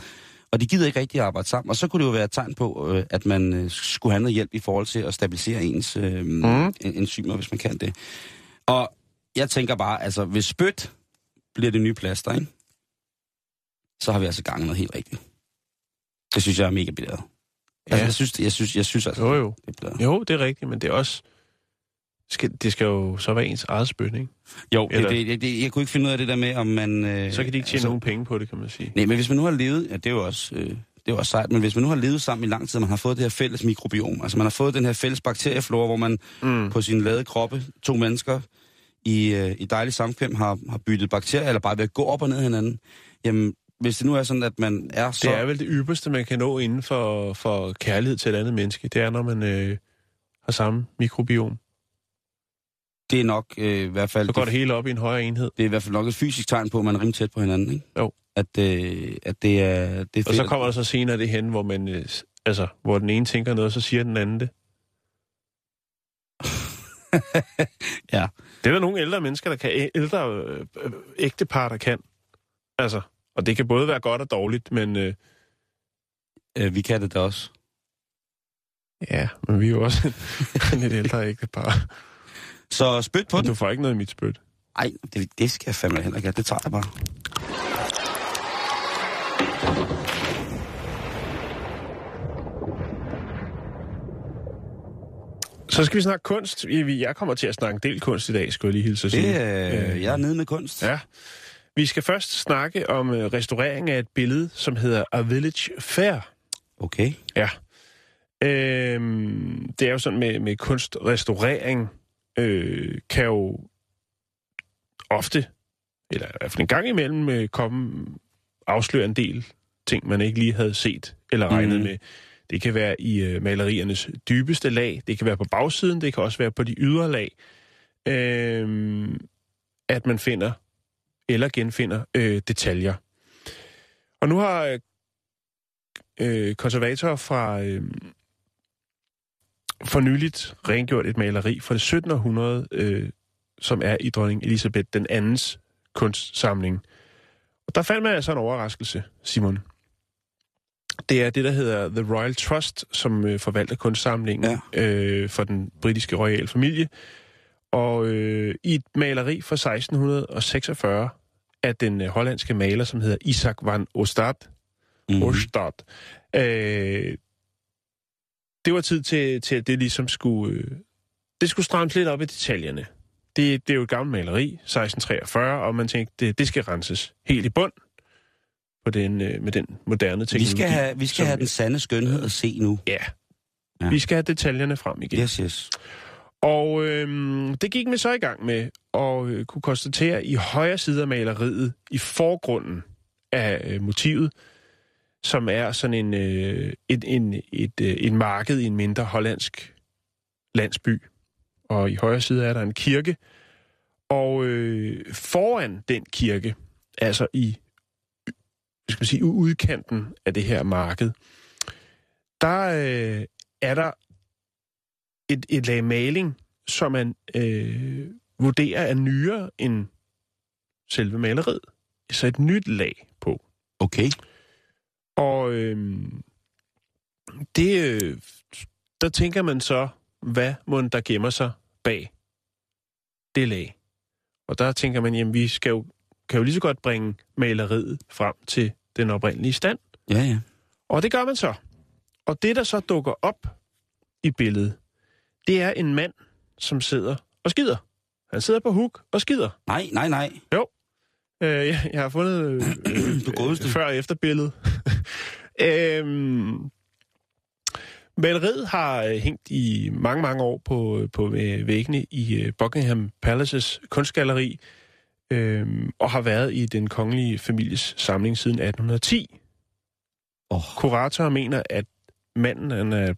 Og de gider ikke rigtig at arbejde sammen. Og så kunne det jo være et tegn på, øh, at man øh, skulle have noget hjælp i forhold til at stabilisere ens øh, Mhm. mm. enzymer, hvis man kan det. Og jeg tænker bare, altså hvis spyt bliver det nye plaster, ikke? så har vi altså gang noget helt rigtigt. Det synes jeg er mega bedre. Altså, Ja. jeg synes, jeg synes, jeg synes altså, Jo, jo. det er bedre. Jo, det er rigtigt, men det er også... Skal, det skal jo så være ens eget spyt, ikke? Jo, Eller- det, det, det, jeg kunne ikke finde ud af det der med, om man... Øh, Så kan de ikke tjene nogen penge på det, kan man sige. Nej, men hvis man nu har levet... Ja, det er jo også... Øh, det er jo også sejt, men hvis man nu har levet sammen i lang tid, og man har fået det her fælles mikrobiom, altså man har fået den her fælles bakterieflora, hvor man Mm. på sin lade kroppe, to mennesker, i, øh, i dejlig samkvem har, har byttet bakterier, eller bare ved at gå op og ned hinanden, jamen, hvis det nu er sådan, at man er så... Det er vel det ypperste, man kan nå inden for, for kærlighed til et andet menneske. Det er, når man øh, har samme mikrobiom. det er nok øh, i hvert fald... Så går det hele op i en højere enhed. det er i hvert fald nok et fysisk tegn på, at man er rimelig tæt på hinanden, ikke? Jo. At, øh, at det er... Det er Og så fedt. kommer der så senere det hen, hvor man... Øh, altså, hvor den ene tænker noget, så siger den anden det. Ja. Det er der nogle ældre mennesker, der kan. Ældre øh, øh, ægtepar, der kan. Altså, og det kan både være godt og dårligt, men... Øh, Øh, vi kan det da også. ja, men vi er jo også lidt ældre ægtepar. Så spyt på Men den. du får ikke noget i mit spyt. Ej, det, det skal jeg fandme heller ikke. Det tager jeg bare. Så skal vi snakke kunst. Vi- Jeg kommer til at snakke en del kunst i dag, skulle jeg lige hilse at Det, sige. øh, jeg er nede med kunst. Ja. Vi skal først snakke om øh, restaurering af et billede, som hedder A Village Fair. Okay. Ja. Øhm, det er jo sådan med, med kunstrestaurering, øh, kan jo ofte, eller i hvert fald en gang imellem, øh, komme afsløre en del ting, man ikke lige havde set eller regnet Mhm. med. Det kan være i øh, maleriernes dybeste lag, det kan være på bagsiden, det kan også være på de ydre lag, øh, at man finder eller genfinder øh, detaljer. Og nu har øh, øh, konservator fra, øh, for nyligt rengjort et maleri fra det 1700, øh, som er i dronning Elisabeth den andens kunstsamling. Og der fandt man altså en overraskelse, Simon. Det er det, der hedder The Royal Trust, som øh, forvalter kunstsamlingen ja. øh, for den britiske royale familie. Og øh, i et maleri fra 1646 af den øh, hollandske maler, som hedder Isaac van Ostad, mm. Ostad øh, det var tid til, til at det ligesom skulle... Øh, det skulle strammes lidt op i detaljerne. Det, det er jo et gammelt maleri, 1643, og man tænkte, det, det skal renses helt i bund på den, øh, med den moderne teknologi. Vi skal have, vi skal som- have den sande skønhed at se nu. Ja. Ja. Vi skal have detaljerne frem igen. Yes, yes. Og øhm, det gik man så i gang med at øh, kunne konstatere i højre side af maleriet, i forgrunden af øh, motivet, som er sådan en, øh, et, en, et, øh, en marked i en mindre hollandsk landsby. Og i højre side er der en kirke. Og øh, foran den kirke, altså i skal man sige, udkanten af det her marked, der øh, er der et, et lag maling, som man øh, vurderer er nyere end selve maleriet. Så et nyt lag på. Okay. Og øh, det, øh, der tænker man så, hvad må der gemmer sig bag det lag? Og der tænker man, jamen vi skal jo, kan jo lige så godt bringe maleriet frem til den oprindelige stand. Ja, ja. Og det gør man så. Og det, der så dukker op i billedet, det er en mand, som sidder og skider. Han sidder på huk og skider. Nej, nej, nej. Øh, jeg, jeg har fundet øh, Du godeste. øh, før- og efterbillede. øhm, maleriet har øh, hængt i mange, mange år på, på øh, væggene i øh, Buckingham Palaces kunstgalleri, øhm, og har været i den kongelige families samling siden 1810. Åh. Kurator mener, at manden han er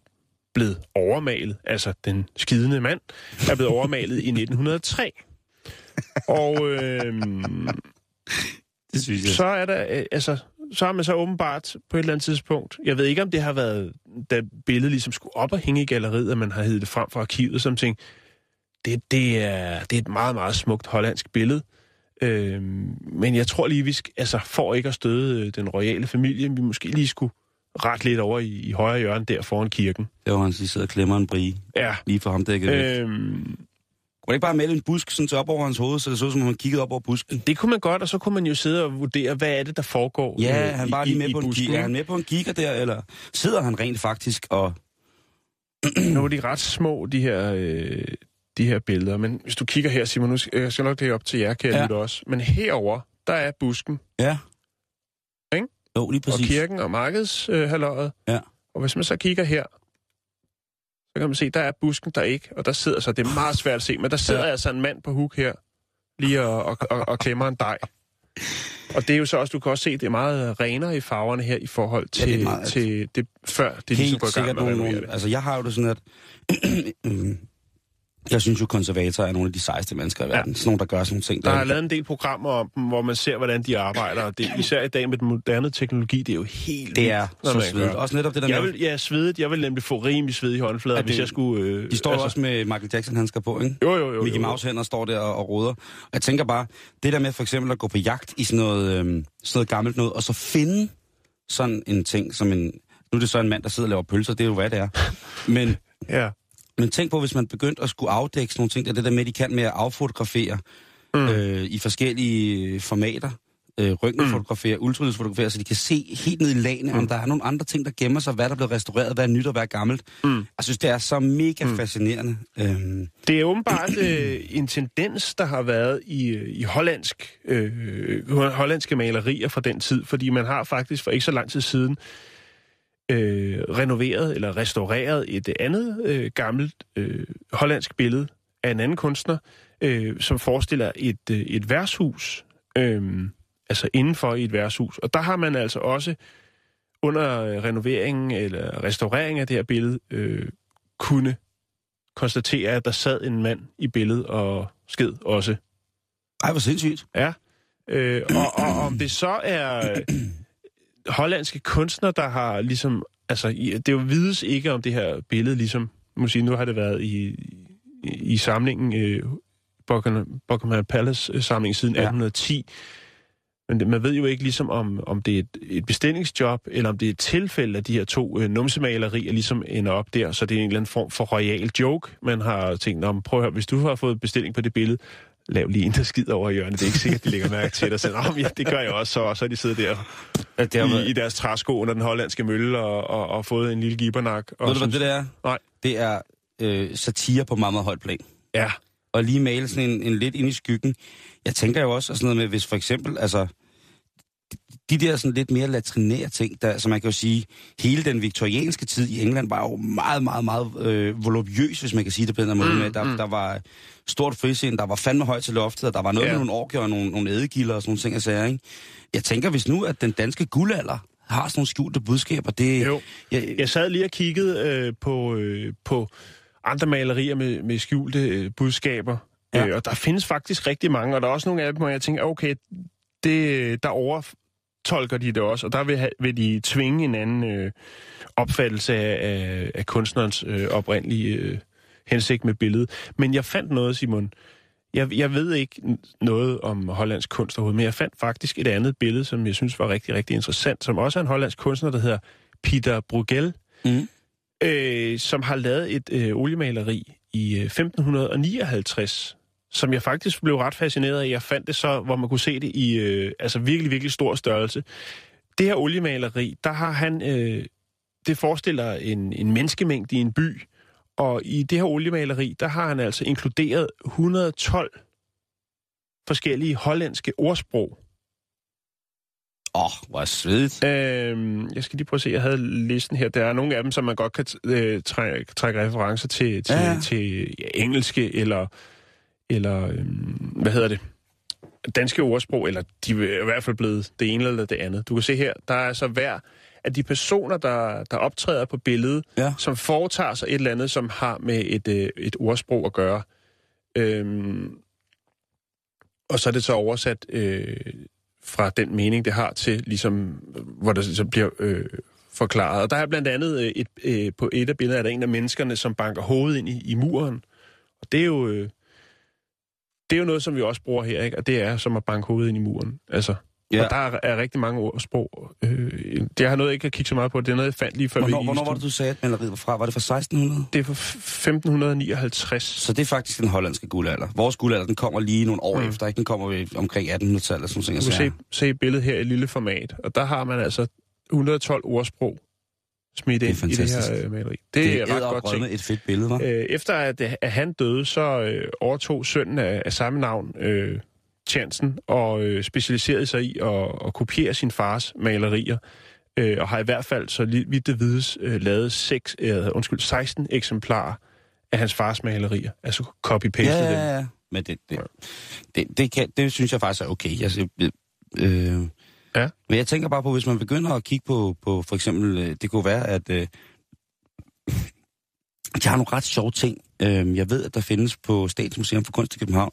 blevet overmalet, altså den skidende mand, er blevet overmalet i 1903. Og øhm, Det synes jeg. så er der, øh, altså, så har man så åbenbart på et eller andet tidspunkt, jeg ved ikke, om det har været, da billedet ligesom skulle op og hænge i galleriet, at man har hævet det frem fra arkivet, som ting. Det, det, er, det er et meget, meget smukt hollandsk billede. Øhm, men jeg tror lige, vi skal, altså, for ikke at støde øh, den royale familie, vi måske lige skulle ret lidt over i, i højre hjørne der foran kirken. Det var han lige sidder og klemmer en brie. Ja. Lige for ham dækket øh. Øhm, Kunne det ikke bare male en busk sådan til op over hans hoved, så det så som om han kiggede op over busken? det kunne man godt, og så kunne man jo sidde og vurdere, hvad er det, der foregår Ja, øh, han i- var i- lige med i på en busken. Er han med på en kigger der, eller sidder han rent faktisk og... Nu er de ret små, de her, øh, de her billeder. Men hvis du kigger her, Simon, nu skal jeg skal nok lægge op til jer, kan jeg Ja. ja. også. Men herover der er busken Ja. Jo, lige Præcis. og kirken og markedshaløjet. Øh, Ja. Og hvis man så kigger her, så kan man se, der er busken der ikke, og der sidder så, det er meget svært at se, men der sidder Ja. altså en mand på huk her, lige og, og, og, og klemmer en dej. Og det er jo så også, du kan også se, det er meget renere i farverne her i forhold Ja, det til, meget- til det, før det ligesom Helt går i gang med nogle. Altså, jeg har jo det sådan, at... Jeg synes jo, konservatorer er nogle af de sejeste mennesker i Ja. verden. Sådan nogle, der gør sådan nogle ting. Der er lavet en del programmer om dem, hvor man ser, hvordan de arbejder, og det, især i dag med den moderne teknologi, det er jo helt det er vildt, så svedigt. Også netop det der Jeg med... vil, jeg er svedet. Jeg vil nemlig få rimelig sved i håndflader, Ja, ja, hvis det- jeg skulle... Øh, De står altså, også med Michael Jackson, han skal på, ikke? Jo, jo, jo. Mickey. Mouse hænder står der og, og roder. Og jeg tænker bare, det der med for eksempel at gå på jagt i sådan noget, øhm, sådan noget gammelt noget, og så finde sådan en ting som en... Nu er det så en mand, der sidder og laver pølser, det er jo hvad det er. Men, Ja. Men tænk på, hvis man begyndte at skulle afdække sådan nogle ting, der det der med, de kan med at affotografere mm. øh, i forskellige formater. Øh, røntgenfotografere, mm. ultralydsfotografere, så de kan se helt ned i lagene, mm. om der er nogle andre ting, der gemmer sig, hvad der er blevet restaureret, hvad er nyt og hvad er gammelt. Mm. Jeg synes, det er så mega mm. fascinerende. Øhm, Det er åbenbart øh, en tendens, der har været i, øh, i hollandsk, øh, hollandske malerier fra den tid, fordi man har faktisk for ikke så lang tid siden øh, renoveret eller restaureret et andet øh, gammelt øh, hollandsk billede af en anden kunstner, øh, som forestiller et, øh, et værtshus, øh, altså indenfor i et værtshus. Og der har man altså også under øh, renoveringen eller restaureringen af det her billede øh, kunne konstatere, at der sad en mand i billedet og sked også. ej, hvor sindssygt. Ja. Øh, og, og om det så er hollandske kunstnere, der har ligesom... Altså, det jo vides ikke, om det her billede ligesom må sige, nu har det været i, i, i samlingen, øh, Buckingham, Palace-samling siden Ja. ja. 1810. Men det, man ved jo ikke ligesom, om, om det er et, et bestillingsjob, eller om det er et tilfælde, at de her to øh, numsemalerier ligesom ender op der, så det er en eller anden form for royal joke. Man har tænkt, om prøv at høre, hvis du har fået bestilling på det billede, lav lige en, der skider over hjørnet. Det er ikke sikkert, de lægger mærke til dig. Så, "Nå, men ja, det gør jeg også, så, og så de siddet der Ja, det har i, været, i deres træsko under den hollandske mølle og, og, og fået en lille gibernak. Og ved du, hvad det der er? Nej. Det er øh, satire på meget, meget højt plan. Ja, og lige male sådan en, en lidt ind i skyggen. Jeg tænker jo også sådan noget med, hvis for eksempel, altså, de der sådan lidt mere latrinære ting, der, så man kan jo sige, hele den viktorianske tid i England var jo meget, meget, meget øh, volupøs, hvis man kan sige det på den måde. Mm, med. Der, mm. der var stort frisind, der var fandme højt til loftet, og der var noget Ja. med nogle orker og nogle, nogle ædegilder og sådan nogle ting og sager, ikke? Jeg tænker, hvis nu, at den danske guldalder har sådan nogle skjulte budskaber, det... Jo. Jeg, Jeg sad lige og kiggede øh, på, øh, på andre malerier med, med skjulte øh, budskaber, Ja. øh, og der findes faktisk rigtig mange, og der er også nogle af dem, hvor jeg tænker, okay, det, der overtolker de det også, og der vil, vil de tvinge en anden øh, opfattelse af, af, kunstnerens øh, oprindelige øh, hensigt med billedet. Men jeg fandt noget, Simon. Jeg, jeg ved ikke noget om hollandsk kunst overhovedet, men jeg fandt faktisk et andet billede, som jeg synes var rigtig, rigtig interessant, som også er en hollandsk kunstner, der hedder Peter Bruegel, Mm. øh, som har lavet et øh, oliemaleri i øh, 1559, som jeg faktisk blev ret fascineret af. Jeg fandt det så, hvor man kunne se det i øh, altså virkelig, virkelig stor størrelse. Det her oliemaleri, der har han, øh, det forestiller en, en menneskemængde i en by, og i det her oliemaleri, der har han altså inkluderet 112 forskellige hollandske ordsprog. Åh, oh, hvor svedigt. Øhm, jeg skal lige prøve at se, jeg havde listen her. Der er nogle af dem, som man godt kan øh, trække, trække referencer til, til, ja. til ja, engelske eller, eller øhm, hvad hedder det? Danske ordsprog, eller de er i hvert fald blevet det ene eller det andet. Du kan se her, der er altså hver af de personer, der, der optræder på billedet, Ja. som foretager sig et eller andet, som har med et, øh, et ordsprog at gøre. Øhm, og så er det så oversat øh, fra den mening, det har til, ligesom, hvor der så bliver øh, forklaret. Og der er blandt andet øh, et, øh, på et af billederne, er der en af menneskerne, som banker hovedet ind i, i muren. Og det er jo... Øh, det er jo noget, som vi også bruger her, ikke? Og det er som at banke hovedet ind i muren. Altså, Ja. Og der er, er rigtig mange ord og sprog. Øh, det har noget, jeg ikke kan kigge så meget på. Det er noget, jeg fandt lige før Hvornår, vi hvornår var det, du sagde, at maleriet var fra? Var det fra 1600? Det er fra 1559. Så det er faktisk den hollandske guldalder. Vores guldalder, den kommer lige nogle år mm. Efter, ikke? Den kommer ved omkring 1800-tallet, som Du ting kan se, se billedet her i lille format, og der har man altså 112 ordsprog smidt Det er ind i det fantastisk. her øh, maleri. Det, Det, er ret godt ting. et fedt billede, var. Øh, efter at, at han døde, så øh, overtog sønnen af, af samme navn, øh, Chansen, og øh, specialiserede sig i at, at kopiere sin fars malerier. Øh, og har i hvert fald, så vidt det vides, øh, lavet seks, øh, undskyld, 16 eksemplarer af hans fars malerier. Altså copy-pastet ja, dem. ja, ja. Men det, det, det, det, kan, det synes jeg faktisk er okay. Altså, øh, Ja. Men jeg tænker bare på, hvis man begynder at kigge på, på for eksempel, øh, det kunne være, at øh, de har nogle ret sjove ting. Øh, jeg ved, at der findes på Statens Museum for Kunst i København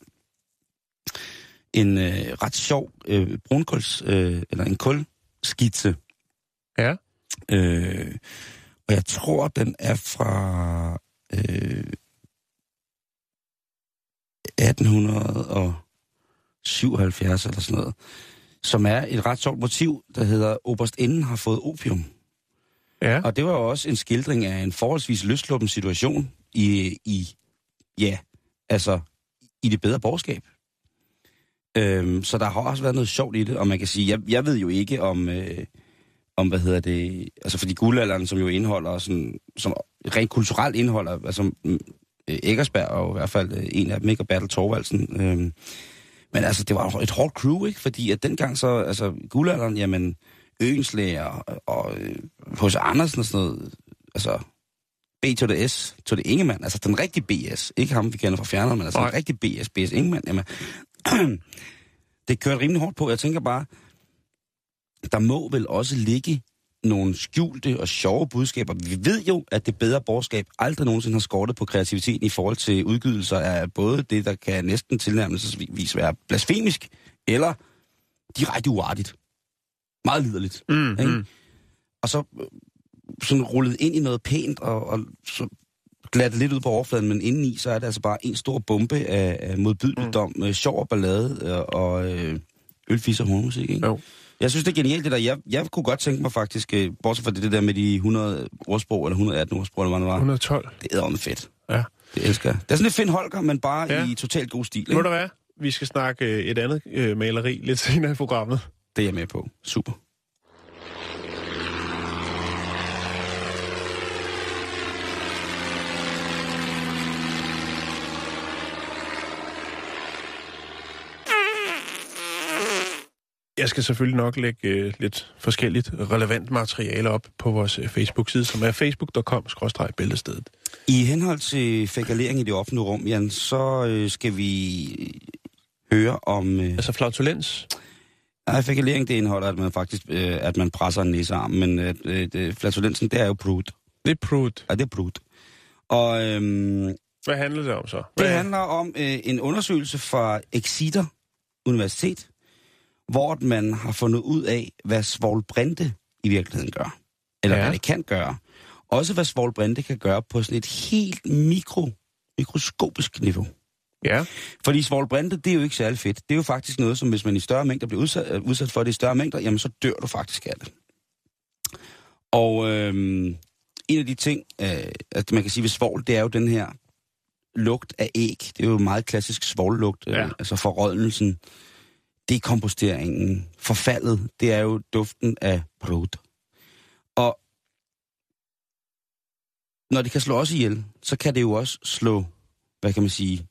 en øh, ret sjov øh, brunkuls, øh, eller en kulskitse. Ja. Øh, og jeg tror, den er fra øh, 1877 eller sådan noget, som er et ret sjovt motiv, der hedder Oberstinden har fået opium. Ja. Og det var jo også en skildring af en forholdsvis løsluppen situation i, i ja, altså i det bedre borgerskab. Øhm, så der har også været noget sjovt i det, og man kan sige, jeg, jeg ved jo ikke om, øh, om, hvad hedder det, altså fordi guldalderen, som jo indeholder sådan, som rent kulturelt indeholder, altså øh, Eggersberg er jo i hvert fald øh, en af dem, ikke, og Bertel Thorvaldsen. Øhm, men altså, det var jo et hårdt crew, ikke? Fordi at dengang så, altså guldalderen, jamen, Øenslæger og, og øh, H.C. Andersen og sådan noget, altså B til det S, til det Ingemann, altså den rigtige BS, ikke ham, vi kender fra fjerneren, men altså Nej. den rigtige BS, BS Ingemann, jamen, det kørte rimelig hårdt på. Jeg tænker bare, der må vel også ligge nogle skjulte og sjove budskaber. Vi ved jo, at det bedre borgerskab aldrig nogensinde har skortet på kreativiteten i forhold til udgydelser af både det, der kan næsten tilnærmelsesvis være blasfemisk, eller direkte uartigt. Meget liderligt. Mm, Ikke? mm. Og så øh, sådan rullet ind i noget pænt, og, og så glatte lidt ud på overfladen, men indeni, så er det altså bare en stor bombe af, af modbydeligdom, mm. sjov og ballade øh, og øh, ølfis og hornmusik, ikke? Jo. Jeg synes, det er genialt det der. Jeg, jeg kunne godt tænke mig faktisk, øh, bortset fra det, det der med de 100 ordsprog, eller 118 ordsprog, eller hvad det var. 112. Det er med fedt. Ja. Det elsker jeg. Det er sådan lidt Finn Holger, men bare Ja. i totalt god stil. Må Ikke? der være? Vi skal snakke øh, et andet øh, maleri lidt senere i programmet. Det er jeg med på. Super. Jeg skal selvfølgelig nok lægge øh, lidt forskelligt relevant materiale op på vores øh, Facebook-side, som er facebook.com-bæltestedet. I henhold til fækalering i det offentlige rum, Jan, så øh, skal vi høre om... Øh, Altså flautulens. nej, fækalering, det indeholder, at man faktisk øh, at man presser en næsearm, men øh, det, flatulensen, det er jo brud. Det er prut. Ja, det er brud. Og øhm, Hvad handler det om så? det Hvad, handler om øh, en undersøgelse fra Exeter Universitet, hvor man har fundet ud af, hvad svovlbrinte i virkeligheden gør. Eller Ja. hvad det kan gøre. Også hvad svovlbrinte kan gøre på sådan et helt mikro, mikroskopisk niveau. Ja. Fordi svovlbrinte, det er jo ikke særlig fedt. Det er jo faktisk noget, som hvis man i større mængder bliver udsat, øh, udsat for det i større mængder, jamen så dør du faktisk af det. Og øhm, en af de ting, øh, at man kan sige ved svovl, det er jo den her lugt af æg. Det er jo meget klassisk svovllugt, øh, Ja. altså forrådnelsen, dekomposteringen, forfaldet, det er jo duften af brud. Og når det kan slå os ihjel, så kan det jo også slå, hvad kan man sige,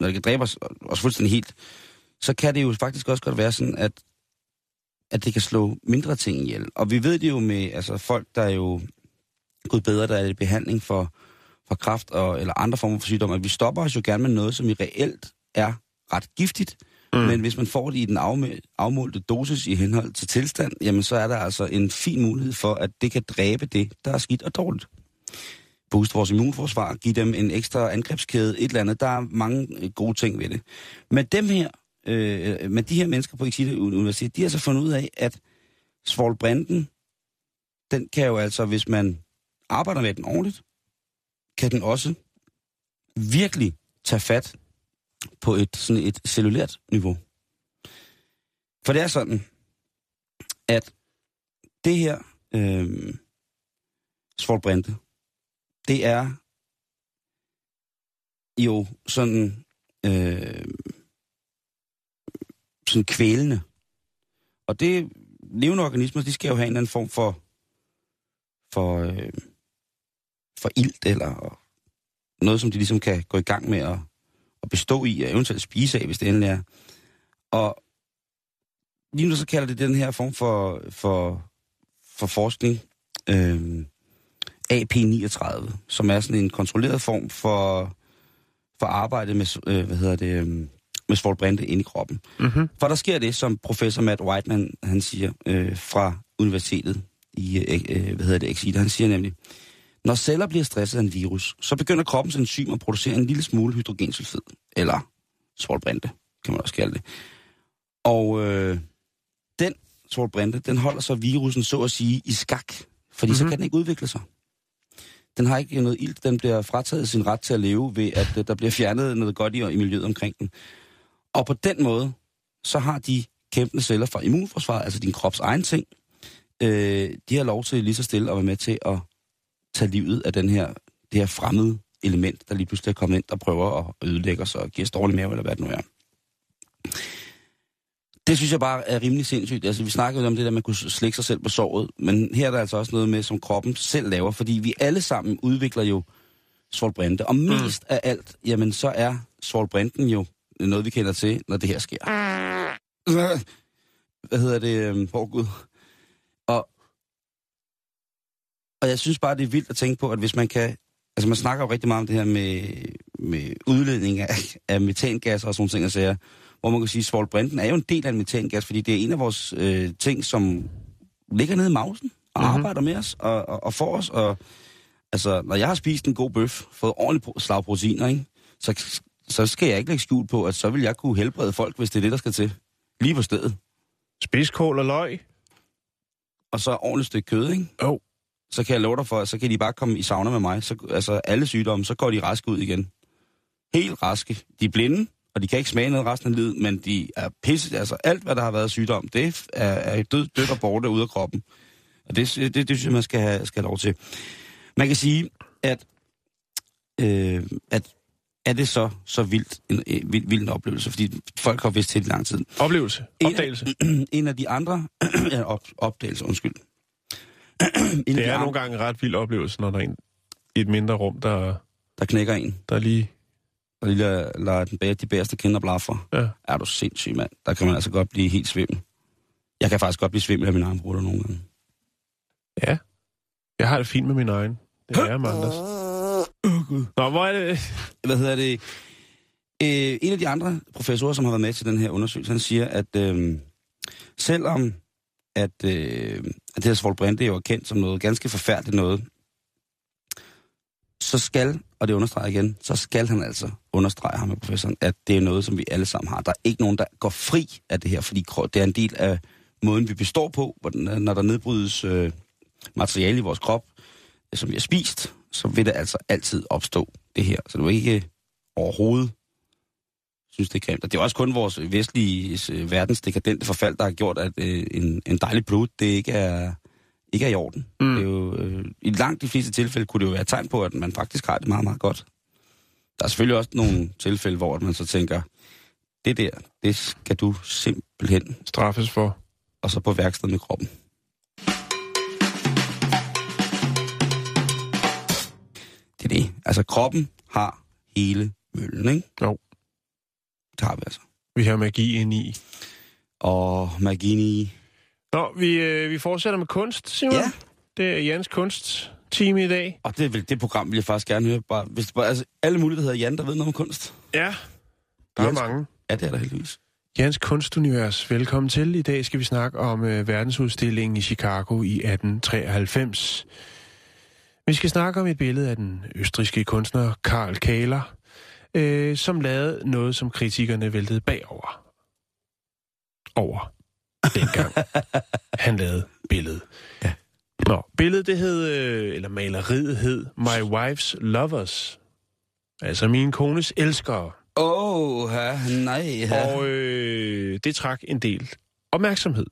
når det kan dræbe os, os fuldstændig helt, så kan det jo faktisk også godt være sådan, at, at det kan slå mindre ting ihjel. Og vi ved det jo med altså, folk, der er jo gået bedre, der er i behandling for, for kræft og, eller andre former for sygdom, at vi stopper os jo gerne med noget, som i reelt er ret giftigt, mm. men hvis man får det i den afmålte dosis i henhold til tilstand, jamen så er der altså en fin mulighed for, at det kan dræbe det, der er skidt og dårligt Boost vores immunforsvar, give dem en ekstra angrebskæde, et eller andet. Der er mange øh, gode ting ved det. Men dem her, øh, med de her mennesker på Exeter Universitet, de har så fundet ud af, at svovlbrinten, den kan jo altså, hvis man arbejder med den ordentligt, kan den også virkelig tage fat på et, sådan et cellulært niveau. For det er sådan, at det her øh, svovlbrinte, det er jo sådan, øh, sådan kvælende. Og det levende organismer, de skal jo have en eller anden form for, for, øh, for ilt, eller noget, som de ligesom kan gå i gang med at, at bestå i, og eventuelt spise af, hvis det endelig er. Og lige nu så kalder det den her form for, for, for forskning, øh, AP39, som er sådan en kontrolleret form for, for arbejde med, øh, hvad hedder det, øh, med svovlbrinte ind i kroppen. Mm-hmm. For der sker det, som professor Matt Whiteman, han siger, øh, fra universitetet i, øh, øh, hvad hedder det, Exeter, han siger nemlig, når celler bliver stresset af en virus, så begynder kroppens enzym at producere en lille smule hydrogensulfid, eller svovlbrinte, kan man også kalde det. Og øh, den svovlbrinte, den holder så virusen, så at sige, i skak, fordi mm-hmm. så Mhm. kan den ikke udvikle sig. Den har ikke noget ilt, den bliver frataget sin ret til at leve ved, at øh, der bliver fjernet noget godt i, i miljøet omkring den. Og på den måde, så har de kæmpende celler fra immunforsvaret, altså din krops egen ting, øh, de har lov til lige så stille at være med til at tage livet af den her, det her fremmede element, der lige pludselig er kommet ind, der prøver at ødelægge os og give os dårlig mave, eller hvad det nu er. Det synes jeg bare er rimelig sindssygt. Altså, vi snakkede jo om det der, at man kunne slikke sig selv på såret, men her er der altså også noget med, som kroppen selv laver, fordi vi alle sammen udvikler jo svovlbrinte. Og mest mm. af alt, jamen så er svovlbrinten jo noget, vi kender til, når det her sker. Hvad hedder det? øhm, Hvor Gud. Og, og jeg synes bare, det er vildt at tænke på, at hvis man kan... Altså, man snakker jo rigtig meget om det her med, med udledning af, af metangas og sådan nogle ting, og sager, hvor man kan sige, at svovlbrinten er jo en del af en metangas, fordi det er en af vores øh, ting, som ligger nede i mausen og Mhm. mm-hmm. arbejder med os og, og, og får os. Og, altså, når jeg har spist en god bøf, fået ordentligt slag proteiner, ikke, så, så skal jeg ikke lægge skjul på, at så vil jeg kunne helbrede folk, hvis det er det, der skal til. Lige på stedet. Spidskål og løg. Og så ordentligt stykke kød, ikke? Jo. Så kan jeg love dig for, så kan de bare komme i sauna med mig. Så, altså alle sygdomme, så går de raske ud igen. Helt raske. De er blinde, og de kan ikke smage noget resten af livet, men de er pisse. Altså alt, hvad der har været sygdom, det er, er død, død og borte ud af kroppen. Og det, det, det, synes jeg, man skal have, skal have lov til. Man kan sige, at, øh, at er det så så vildt en, en, vild, vild en oplevelse, fordi folk har vidst til det i lang tid. Oplevelse. En af- Opdagelse. en af de andre... op, opdagelse, undskyld. Det de er nogle gange en ret vild oplevelse, når der er en i et mindre rum, der, der knækker en, der lige... og lige lader, lader den bære, de bæreste kinder blaffer. Ja. Er du sindssyg, mand? Der kan man altså godt blive helt svimmel. Jeg kan faktisk godt blive svimmel af min egen bruder nogle gange. ja. Jeg har det fint med min egen. Det er jeg, Manders. Nå, hvor er det... Hvad hedder det? Øh, en af de andre professorer, som har været med til den her undersøgelse, han siger, at øh, selvom at, øh, at det her Svolbrinde jo er kendt som noget ganske forfærdeligt noget, så skal, og det understreger igen, så skal han altså understrege ham med professoren, at det er noget, som vi alle sammen har. Der er ikke nogen, der går fri af det her, fordi det er en del af måden, vi består på, hvor den- når der nedbrydes øh, materiale i vores krop, som vi har spist, så vil det altså altid opstå det her. Så du er ikke øh, overhovedet synes, det er grimt. Og det er også kun vores vestlige øh, verdens dekadente forfald, der har gjort, at øh, en, en dejlig blod, det ikke er, ikke er i orden. Mm. Det er jo, øh, I langt de fleste tilfælde kunne det jo være et tegn på, at man faktisk har det meget, meget godt. Der er selvfølgelig også nogle tilfælde, hvor man så tænker, det der, det skal du simpelthen, Straffes for. og så på værkstedet med kroppen. Det er det. Altså, kroppen har hele møllen, ikke? Jo. Det har vi altså. Vi har magi ind i. Og Magini... Nå, vi, øh, vi fortsætter med kunst, Simon. Ja. Det er Jans kunstteam i dag. Og det er vel det program, vil jeg faktisk gerne høre. Bare, hvis, bare, altså, alle mulige, der hedder Jan, der ved noget om kunst. Ja, der Jans- er mange. Ja, det er der heldigvis. Jans Kunstunivers, velkommen til. I dag skal vi snakke om øh, verdensudstillingen i Chicago i 1893. Vi skal snakke om et billede af den østriske kunstner Karl Kahler, øh, som lavede noget, som kritikerne væltede bagover. Over. Dengang han lavede billedet. Ja. Nå, billedet det hed, øh, eller maleriet hed My Wife's Lovers. Altså min kones elskere. Åh, oh, nej. Ja. Og øh, det trak en del opmærksomhed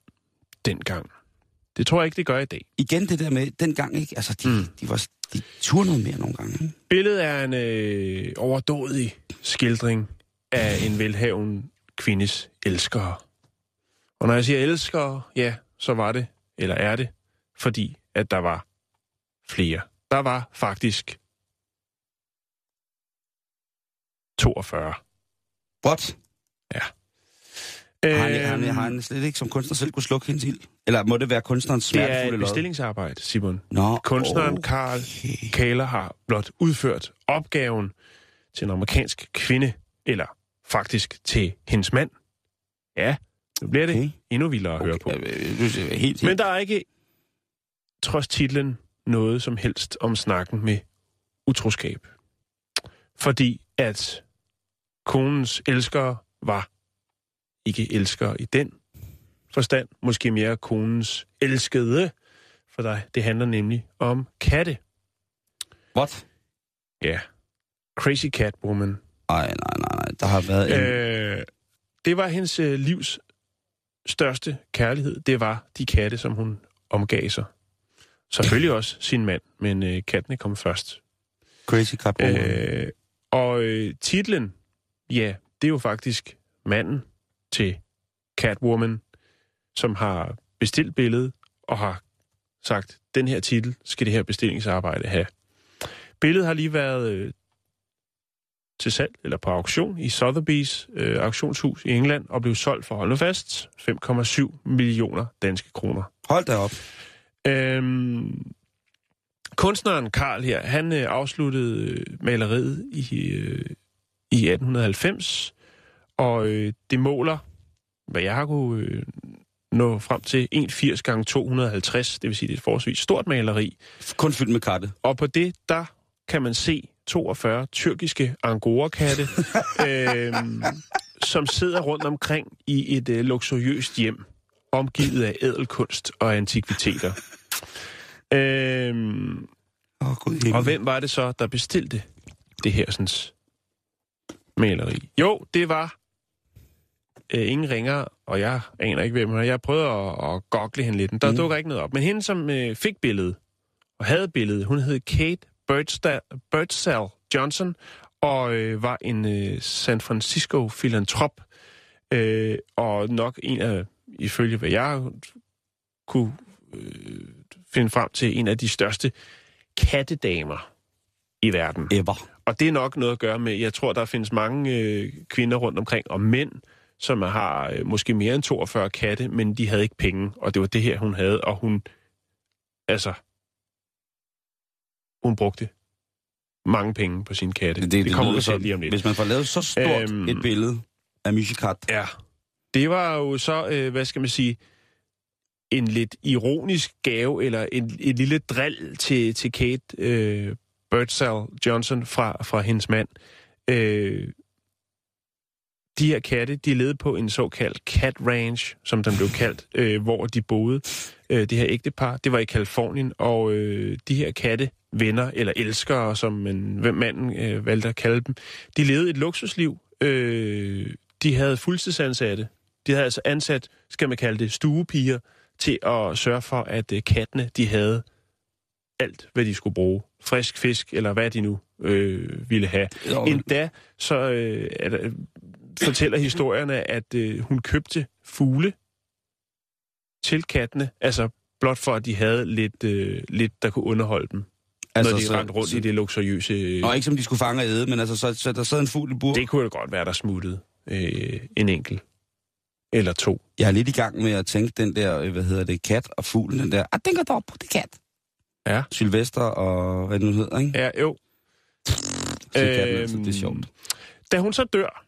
dengang. Det tror jeg ikke, det gør i dag. Igen det der med, dengang ikke, altså de, mm. de, var, de turde noget mere nogle gange. Billedet er en øh, overdådig skildring af en velhaven kvindes elskere. Og når jeg siger elskere, ja, så var det, eller er det, fordi at der var flere. Der var faktisk 42. What? Øh, Har han, han, har han slet ikke som kunstner selv kunne slukke hendes ild? Eller må det være kunstnerens det er smertefulde et bestillingsarbejde, Simon. Nå, Kunstneren okay. Karl Kahler har blot udført opgaven til en amerikansk kvinde, eller faktisk til hendes mand. Ja, nu bliver det Okay. endnu vildere at høre på. Okay, helt, helt. Men der er ikke, trods titlen, noget som helst om snakken med utroskab. Fordi at konens elskere var ikke elskere i den forstand, måske mere konens elskede, for der, det handler nemlig om katte. What? Ja. Crazy Cat Woman. Nej, nej, nej, nej. Der har været en... Øh, det var hendes øh, livs største kærlighed. Det var de katte, som hun omgav sig. Selvfølgelig også sin mand, men øh, kattene kom først. Crazy Cat Woman. Øh, og øh, titlen, ja, det er jo faktisk manden til Catwoman, som har bestilt billedet og har sagt, den her titel skal det her bestillingsarbejde have. Billedet har lige været øh, til salg, eller på auktion, i Sotheby's øh, auktionshus i England, og blev solgt for, hold fast, 5,7 millioner danske kroner. Hold da op. Øhm, kunstneren Karl her, han øh, afsluttede øh, maleriet i, øh, i 1890, og øh, det måler, hvad jeg har kunne øh, nå frem til, 1,80 gange 250, det vil sige, det er et forholdsvis stort maleri. Kun fyldt med katte. Og på det, der kan man se 42 tyrkiske angora-katte, øhm, som sidder rundt omkring i et øh, luksuriøst hjem, omgivet af ædelkunst og antikviteter. Åh, oh, gud, og hvem var det så, der bestilte det her sådan, maleri? Jo, det var øh, ingen ringer, og jeg aner ikke, hvem hun er. Jeg prøvede at, at gogle hende lidt, der Mm. dukker ikke noget op. Men hende, som øh, fik billedet, og havde billedet, hun hed Kate Birdsall, Birdsall Johnson, og øh, var en øh, San Francisco-filantrop, øh, og nok en af, ifølge hvad jeg kunne øh, finde frem til, en af de største kattedamer i verden. Ever. Og det er nok noget at gøre med, jeg tror, der findes mange øh, kvinder rundt omkring, og mænd, som har øh, måske mere end 42 katte, men de havde ikke penge, og det var det her, hun havde, og hun, altså, hun brugte mange penge på sin katte. Det, det, det kommer vi til lige om lidt. Hvis man får lavet så stort øhm, et billede af Mishikat, Ja. Det var jo så, øh, hvad skal man sige, en lidt ironisk gave, eller en, en lille drill til, til Kate øh, Birdsall Johnson fra, fra hendes mand. Øh, de her katte, de levede på en såkaldt cat ranch, som den blev kaldt, øh, hvor de boede. Øh, det her ægtepar, det var i Kalifornien, og øh, de her katte, venner eller elskere, som man, hvem manden øh, valgte at kalde dem, de levede et luksusliv. Øh, de havde fuldtidsansatte. De havde altså ansat, skal man kalde det, stuepiger, til at sørge for, at øh, kattene, de havde alt, hvad de skulle bruge. Frisk fisk, eller hvad de nu øh, ville have. Jo, Endda så øh, er der, fortæller historierne, at øh, hun købte fugle til kattene, altså blot for, at de havde lidt, øh, lidt der kunne underholde dem, altså, når de så- rendte rundt så- i det luksuriøse... Øh, Og ikke som de skulle fange og æde, men altså, så, så der sad en fugl i bur. det kunne da godt være, der smuttede øh, en enkelt eller to. Jeg er lidt i gang med at tænke den der, øh, hvad hedder det, kat og fuglen, den der, ah, den går dog på det kat. Ja. Sylvester og hvad det nu hedder, ikke? Ja, jo. Så katten, altså, det er sjovt. Da hun så dør,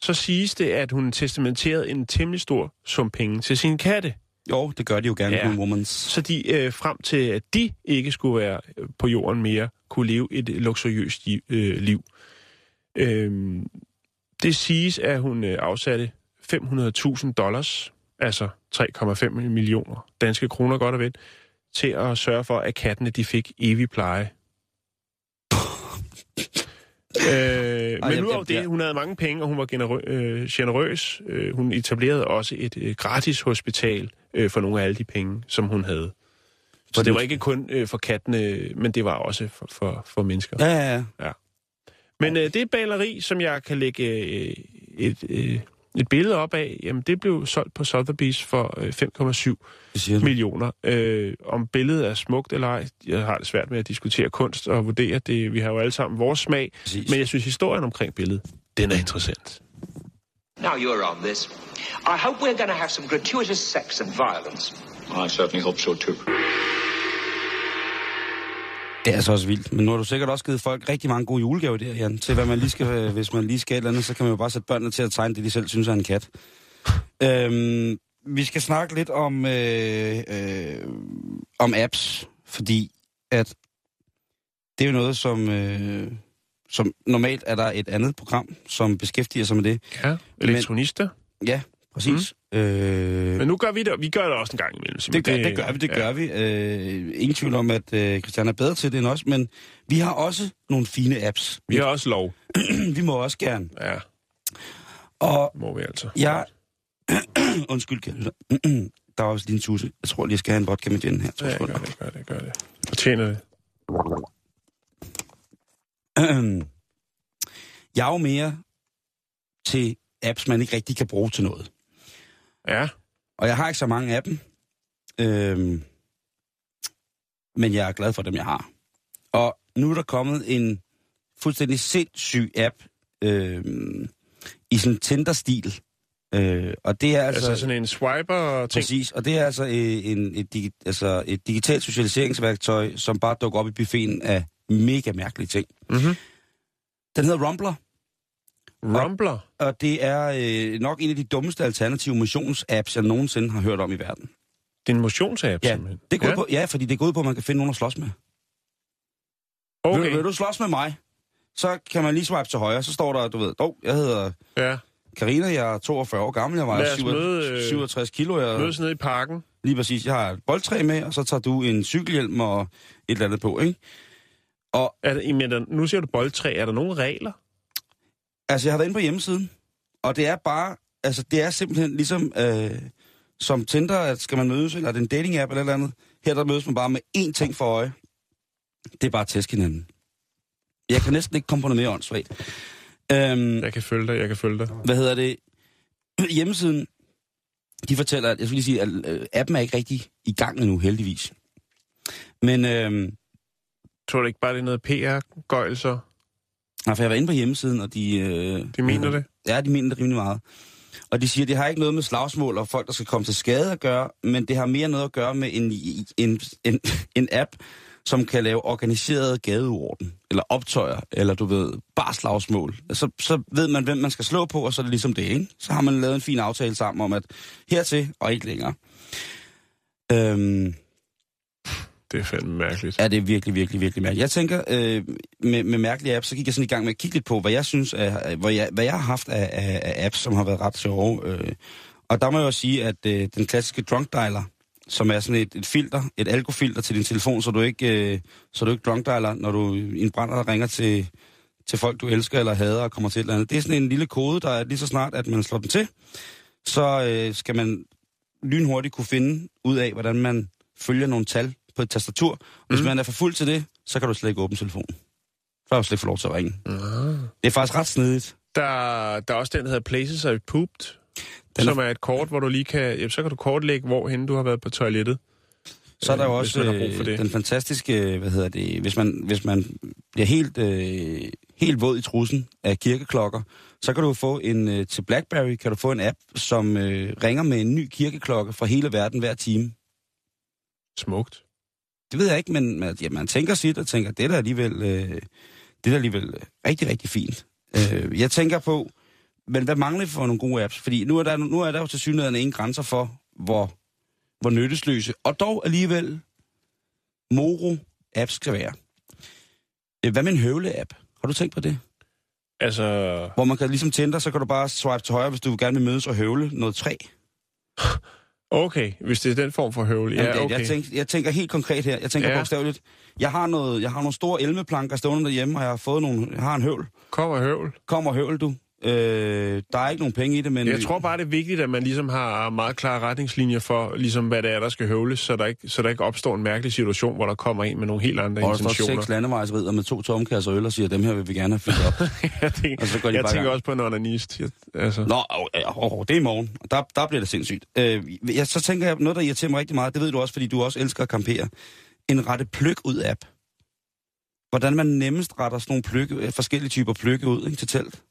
så siges det, at hun testamenterede en temmelig stor sum penge til sin katte. Jo, det gør de jo gerne, Ja. Womans. Så de øh, frem til, at de ikke skulle være øh, på jorden mere, kunne leve et luksuriøst øh, liv. Øhm, det siges, at hun øh, afsatte 500.000 dollars, altså 3,5 millioner danske kroner godt og vel, til at sørge for, at kattene de fik evig pleje. øh, men udover det, hun havde mange penge, og hun var generø- øh, generøs. Øh, hun etablerede også et øh, gratis hospital øh, for nogle af alle de penge, som hun havde. Så Fordi- det var ikke kun øh, for kattene, men det var også for, for, for mennesker. Ja, ja, ja. Men øh, det baleri, som jeg kan lægge øh, et, øh, et billede op af, jamen det blev solgt på Sotheby's for øh, 5,7 Det siger du. millioner. Øh, om billedet er smukt eller ej, jeg har det svært med at diskutere kunst og vurdere det. Vi har jo alle sammen vores smag, Præcis. men jeg synes historien omkring billedet, den er interessant. Now you're on this. I hope we're going to have some gratuitous sex and violence. I certainly hope so too. Det er altså også vildt. Men nu har du sikkert også givet folk rigtig mange gode julegaver der, Jan. Til hvad man lige skal, øh, hvis man lige skal et eller andet, så kan man jo bare sætte børnene til at tegne det, de selv synes er en kat. Øhm, vi skal snakke lidt om, øh, øh, om apps, fordi at det er jo noget, som, øh, som normalt er der et andet program, som beskæftiger sig med det. Ja, elektronister. Ja, præcis. Mm. Øh, Men nu gør vi det, vi gør det også en gang imellem. Simon. det gør, det gør vi, det gør vi. Øh, ingen tvivl om, at øh, Christian er bedre til det end os, men vi har også nogle fine apps. Vi har også lov. vi må også gerne. Ja, Og må vi altså. jeg... Undskyld, jeg Der er også lige en tusse. Jeg tror lige, jeg skal have en vodka med gin her. Ja, sekunder. gør det, gør det, gør det. Fortjener det. jeg er jo mere til apps, man ikke rigtig kan bruge til noget. Ja, Og jeg har ikke så mange af dem. Øhm, men jeg er glad for dem, jeg har. Og nu er der kommet en fuldstændig sindssyg app øhm, i sådan Tinder-stil. Øh, og det er altså... altså sådan en swiper-ting. Præcis, og det er altså øh, en, et, digi, altså et digitalt socialiseringsværktøj, som bare dukker op i buffeten af mega mærkelige ting. Mhm. Den hedder Rumbler, Rumbler. og det er øh, nok en af de dummeste alternative motionsapps, jeg nogensinde har hørt om i verden. Det er en motionsapp, Ja, simpelthen. det går ja. på, ja, fordi det går ud på, at man kan finde nogen at slås med. Okay. Vil, vil du slås med mig? Så kan man lige swipe til højre, så står der, du ved, oh, jeg hedder Ja. Karina, jeg er 42 år gammel, jeg vejer os 67, møde, øh, 67 kilo. Jeg, Mødes nede i parken. Lige præcis. Jeg har et boldtræ med, og så tager du en cykelhjelm og et eller andet på, ikke? Og Er der, men der, nu siger du boldtræ. Er der nogle regler? Altså, jeg har været inde på hjemmesiden, og det er bare, altså, det er simpelthen ligesom, øh, som Tinder, at skal man mødes, eller er det en dating-app eller eller andet, her der mødes man bare med én ting for øje. Det er bare at tæske hinanden. Jeg kan næsten ikke komme på noget mere åndssvagt. Øhm, Jeg kan følge dig, jeg kan følge dig. hvad hedder det? Hjemmesiden, de fortæller, at jeg skulle lige sige, at øh, appen er ikke rigtig i gang endnu, heldigvis. Men, øhm, Tror du ikke bare, det er noget PR-gøjl så? Nej, for jeg var inde på hjemmesiden, og de... Øh, De mener det? Ja, de mener det rimelig meget. Og de siger, at det har ikke noget med slagsmål og folk, der skal komme til skade at gøre, men det har mere noget at gøre med en, en, en, en app, som kan lave organiseret gadeorden, eller optøjer, eller du ved, bare slagsmål. Så, så ved man, hvem man skal slå på, og så er det ligesom det, ikke? Så har man lavet en fin aftale sammen om, at hertil og ikke længere. Øhm, det er fandme mærkeligt. Ja, det er virkelig, virkelig, virkelig mærkeligt. Jeg tænker, øh, med, med mærkelige apps, så gik jeg sådan i gang med at kigge lidt på, hvad jeg synes, er, øh, hvad, jeg, hvad jeg har haft af, af, af apps, som har været ret sjove. Øh. Og der må jeg jo sige, at øh, den klassiske drunk dialer, som er sådan et, et filter, et alkofilter til din telefon, så du ikke, øh, så du ikke drunk dialer, når du i en brænder, der ringer til, til folk, du elsker eller hader og kommer til et eller andet. Det er sådan en lille kode, der er lige så snart, at man slår den til, så øh, skal man lynhurtigt kunne finde ud af, hvordan man følger nogle tal på et tastatur. Hvis Mm. man er for fuld til det, så kan du slet ikke åbne telefonen. Så har du slet ikke få lov til at ringe. Ah. Det er faktisk ret snedigt. Der, der er også den, der hedder Places I've Pooped, Den som er, er et kort, hvor du lige kan... Jamen, så kan du kortlægge, hvorhen du har været på toilettet. så er der jo øh, også øh, den fantastiske, hvad hedder det, hvis man, hvis man bliver helt, øh, helt våd i trussen af kirkeklokker, så kan du få en, øh, til Blackberry kan du få en app, som øh, ringer med en ny kirkeklokke fra hele verden hver time. Smukt. Det ved jeg ikke, men man, ja, man tænker sit og tænker, det er da alligevel, øh, det er da alligevel rigtig, rigtig fint. Øh, jeg tænker på, men hvad mangler vi for nogle gode apps? Fordi nu er der, nu er der jo til synligheden ingen grænser for, hvor, hvor nyttesløse, og dog alligevel moro-apps skal være. Øh, Hvad med en høvle-app? Har du tænkt på det? Altså, Hvor man kan ligesom Tinder, så kan du bare swipe til højre, hvis du gerne vil mødes og høvle noget træ. okay, hvis det er den form for høvl. Ja, okay. jeg, tænker, jeg tænker helt konkret her. Jeg tænker Ja. ja. bogstaveligt. Jeg har, noget, jeg har nogle store elmeplanker stående derhjemme, og jeg har fået nogle, jeg har en høvl. Kom og høvl. Kom og høvl, du. Øh, der er ikke nogen penge i det, men... Jeg tror bare, det er vigtigt, at man ligesom har meget klare retningslinjer for, ligesom, hvad det er, der skal høvles, så der ikke, så der ikke opstår en mærkelig situation, hvor der kommer en med nogle helt andre og der står intentioner. seks landevejsridder med to tomkasser øl og siger, dem her vil vi gerne have fyldt op. jeg tænker, Og så går de jeg bare tænker gang. også på en onanist. Jeg, altså. Nå, åh, åh, det er i morgen. Der, der bliver det sindssygt. Øh, jeg, så tænker jeg, noget, der irriterer mig rigtig meget, det ved du også, fordi du også elsker at campere. En rette pløk ud app. Hvordan man nemmest retter sådan nogle pløkke, øh, forskellige typer pløkke ud ikke, til telt.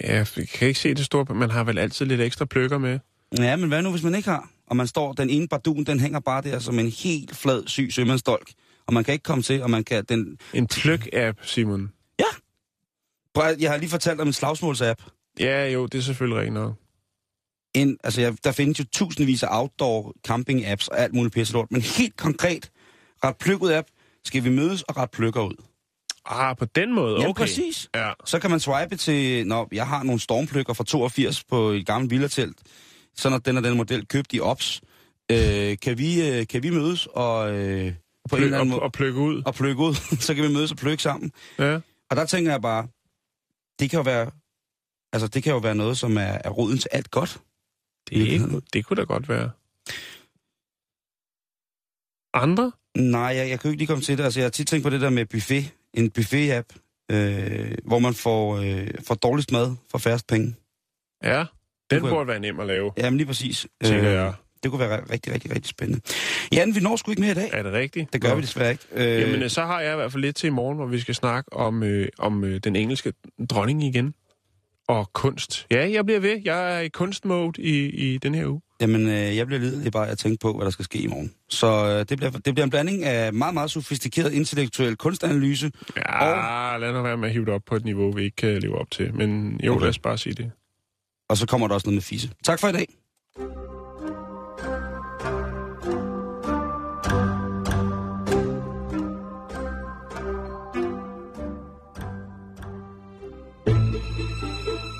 Ja, jeg kan ikke se det store, man har vel altid lidt ekstra pløkker med. Ja, men hvad nu, hvis man ikke har? Og man står, den ene bardun, den hænger bare der som en helt flad, syg sømandsdolk. Og man kan ikke komme til, og man kan... Den... En pløk-app, Simon. At- Jeg har lige fortalt om en slagsmålsapp. Ja, jo, det er selvfølgelig rigtigt nok. En, altså, jeg, der findes jo tusindvis af outdoor camping apps og alt muligt pisse lort. Men helt konkret, ret pløk ud app, skal vi mødes og ret pløkker ud. Ah, på den måde, okay. Jamen, præcis. Ja. Så kan man swipe til, når jeg har nogle stormpløkker fra 82 på et gammelt villatelt, så når den og den model købt i OPS, øh, kan, vi, øh, kan vi mødes og øh, på en eller anden måde og pløkke ud. og pløkke ud, så kan vi mødes og pløkke sammen. Ja. Og der tænker jeg bare, det kan jo være, altså det kan jo være noget, som er, er roden til alt godt. Det, det kunne da godt være. Andre? Nej, jeg, jeg kan jo ikke lige komme til det. Altså, jeg har tit tænkt på det der med buffet. En buffet-app, øh, hvor man får, øh, får dårligst mad for færrest penge. Ja, den kunne jeg- burde være nem at lave, Jamen lige præcis. tænker jeg. Det kunne være rigtig, rigtig, rigtig spændende. Jan, vi når sgu ikke mere i dag. Er det rigtigt? Det gør Nå. vi desværre ikke. Øh, Jamen, øh, så har jeg i hvert fald lidt til i morgen, hvor vi skal snakke om, øh, om øh, den engelske dronning igen. Og kunst. Ja, jeg bliver ved. Jeg er i kunstmode i, i den her uge. Jamen, øh, jeg bliver lidelig bare at tænke på, hvad der skal ske i morgen. Så øh, det, bliver, det bliver en blanding af meget, meget sofistikeret intellektuel kunstanalyse. Ja, lad nu være med at hive det op på et niveau, vi ikke kan leve op til. Men jo, Okay. lad os bare sige det. Og så kommer der også noget med fisse. Tak for i dag.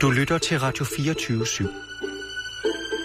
Du lytter til Radio 24 /7.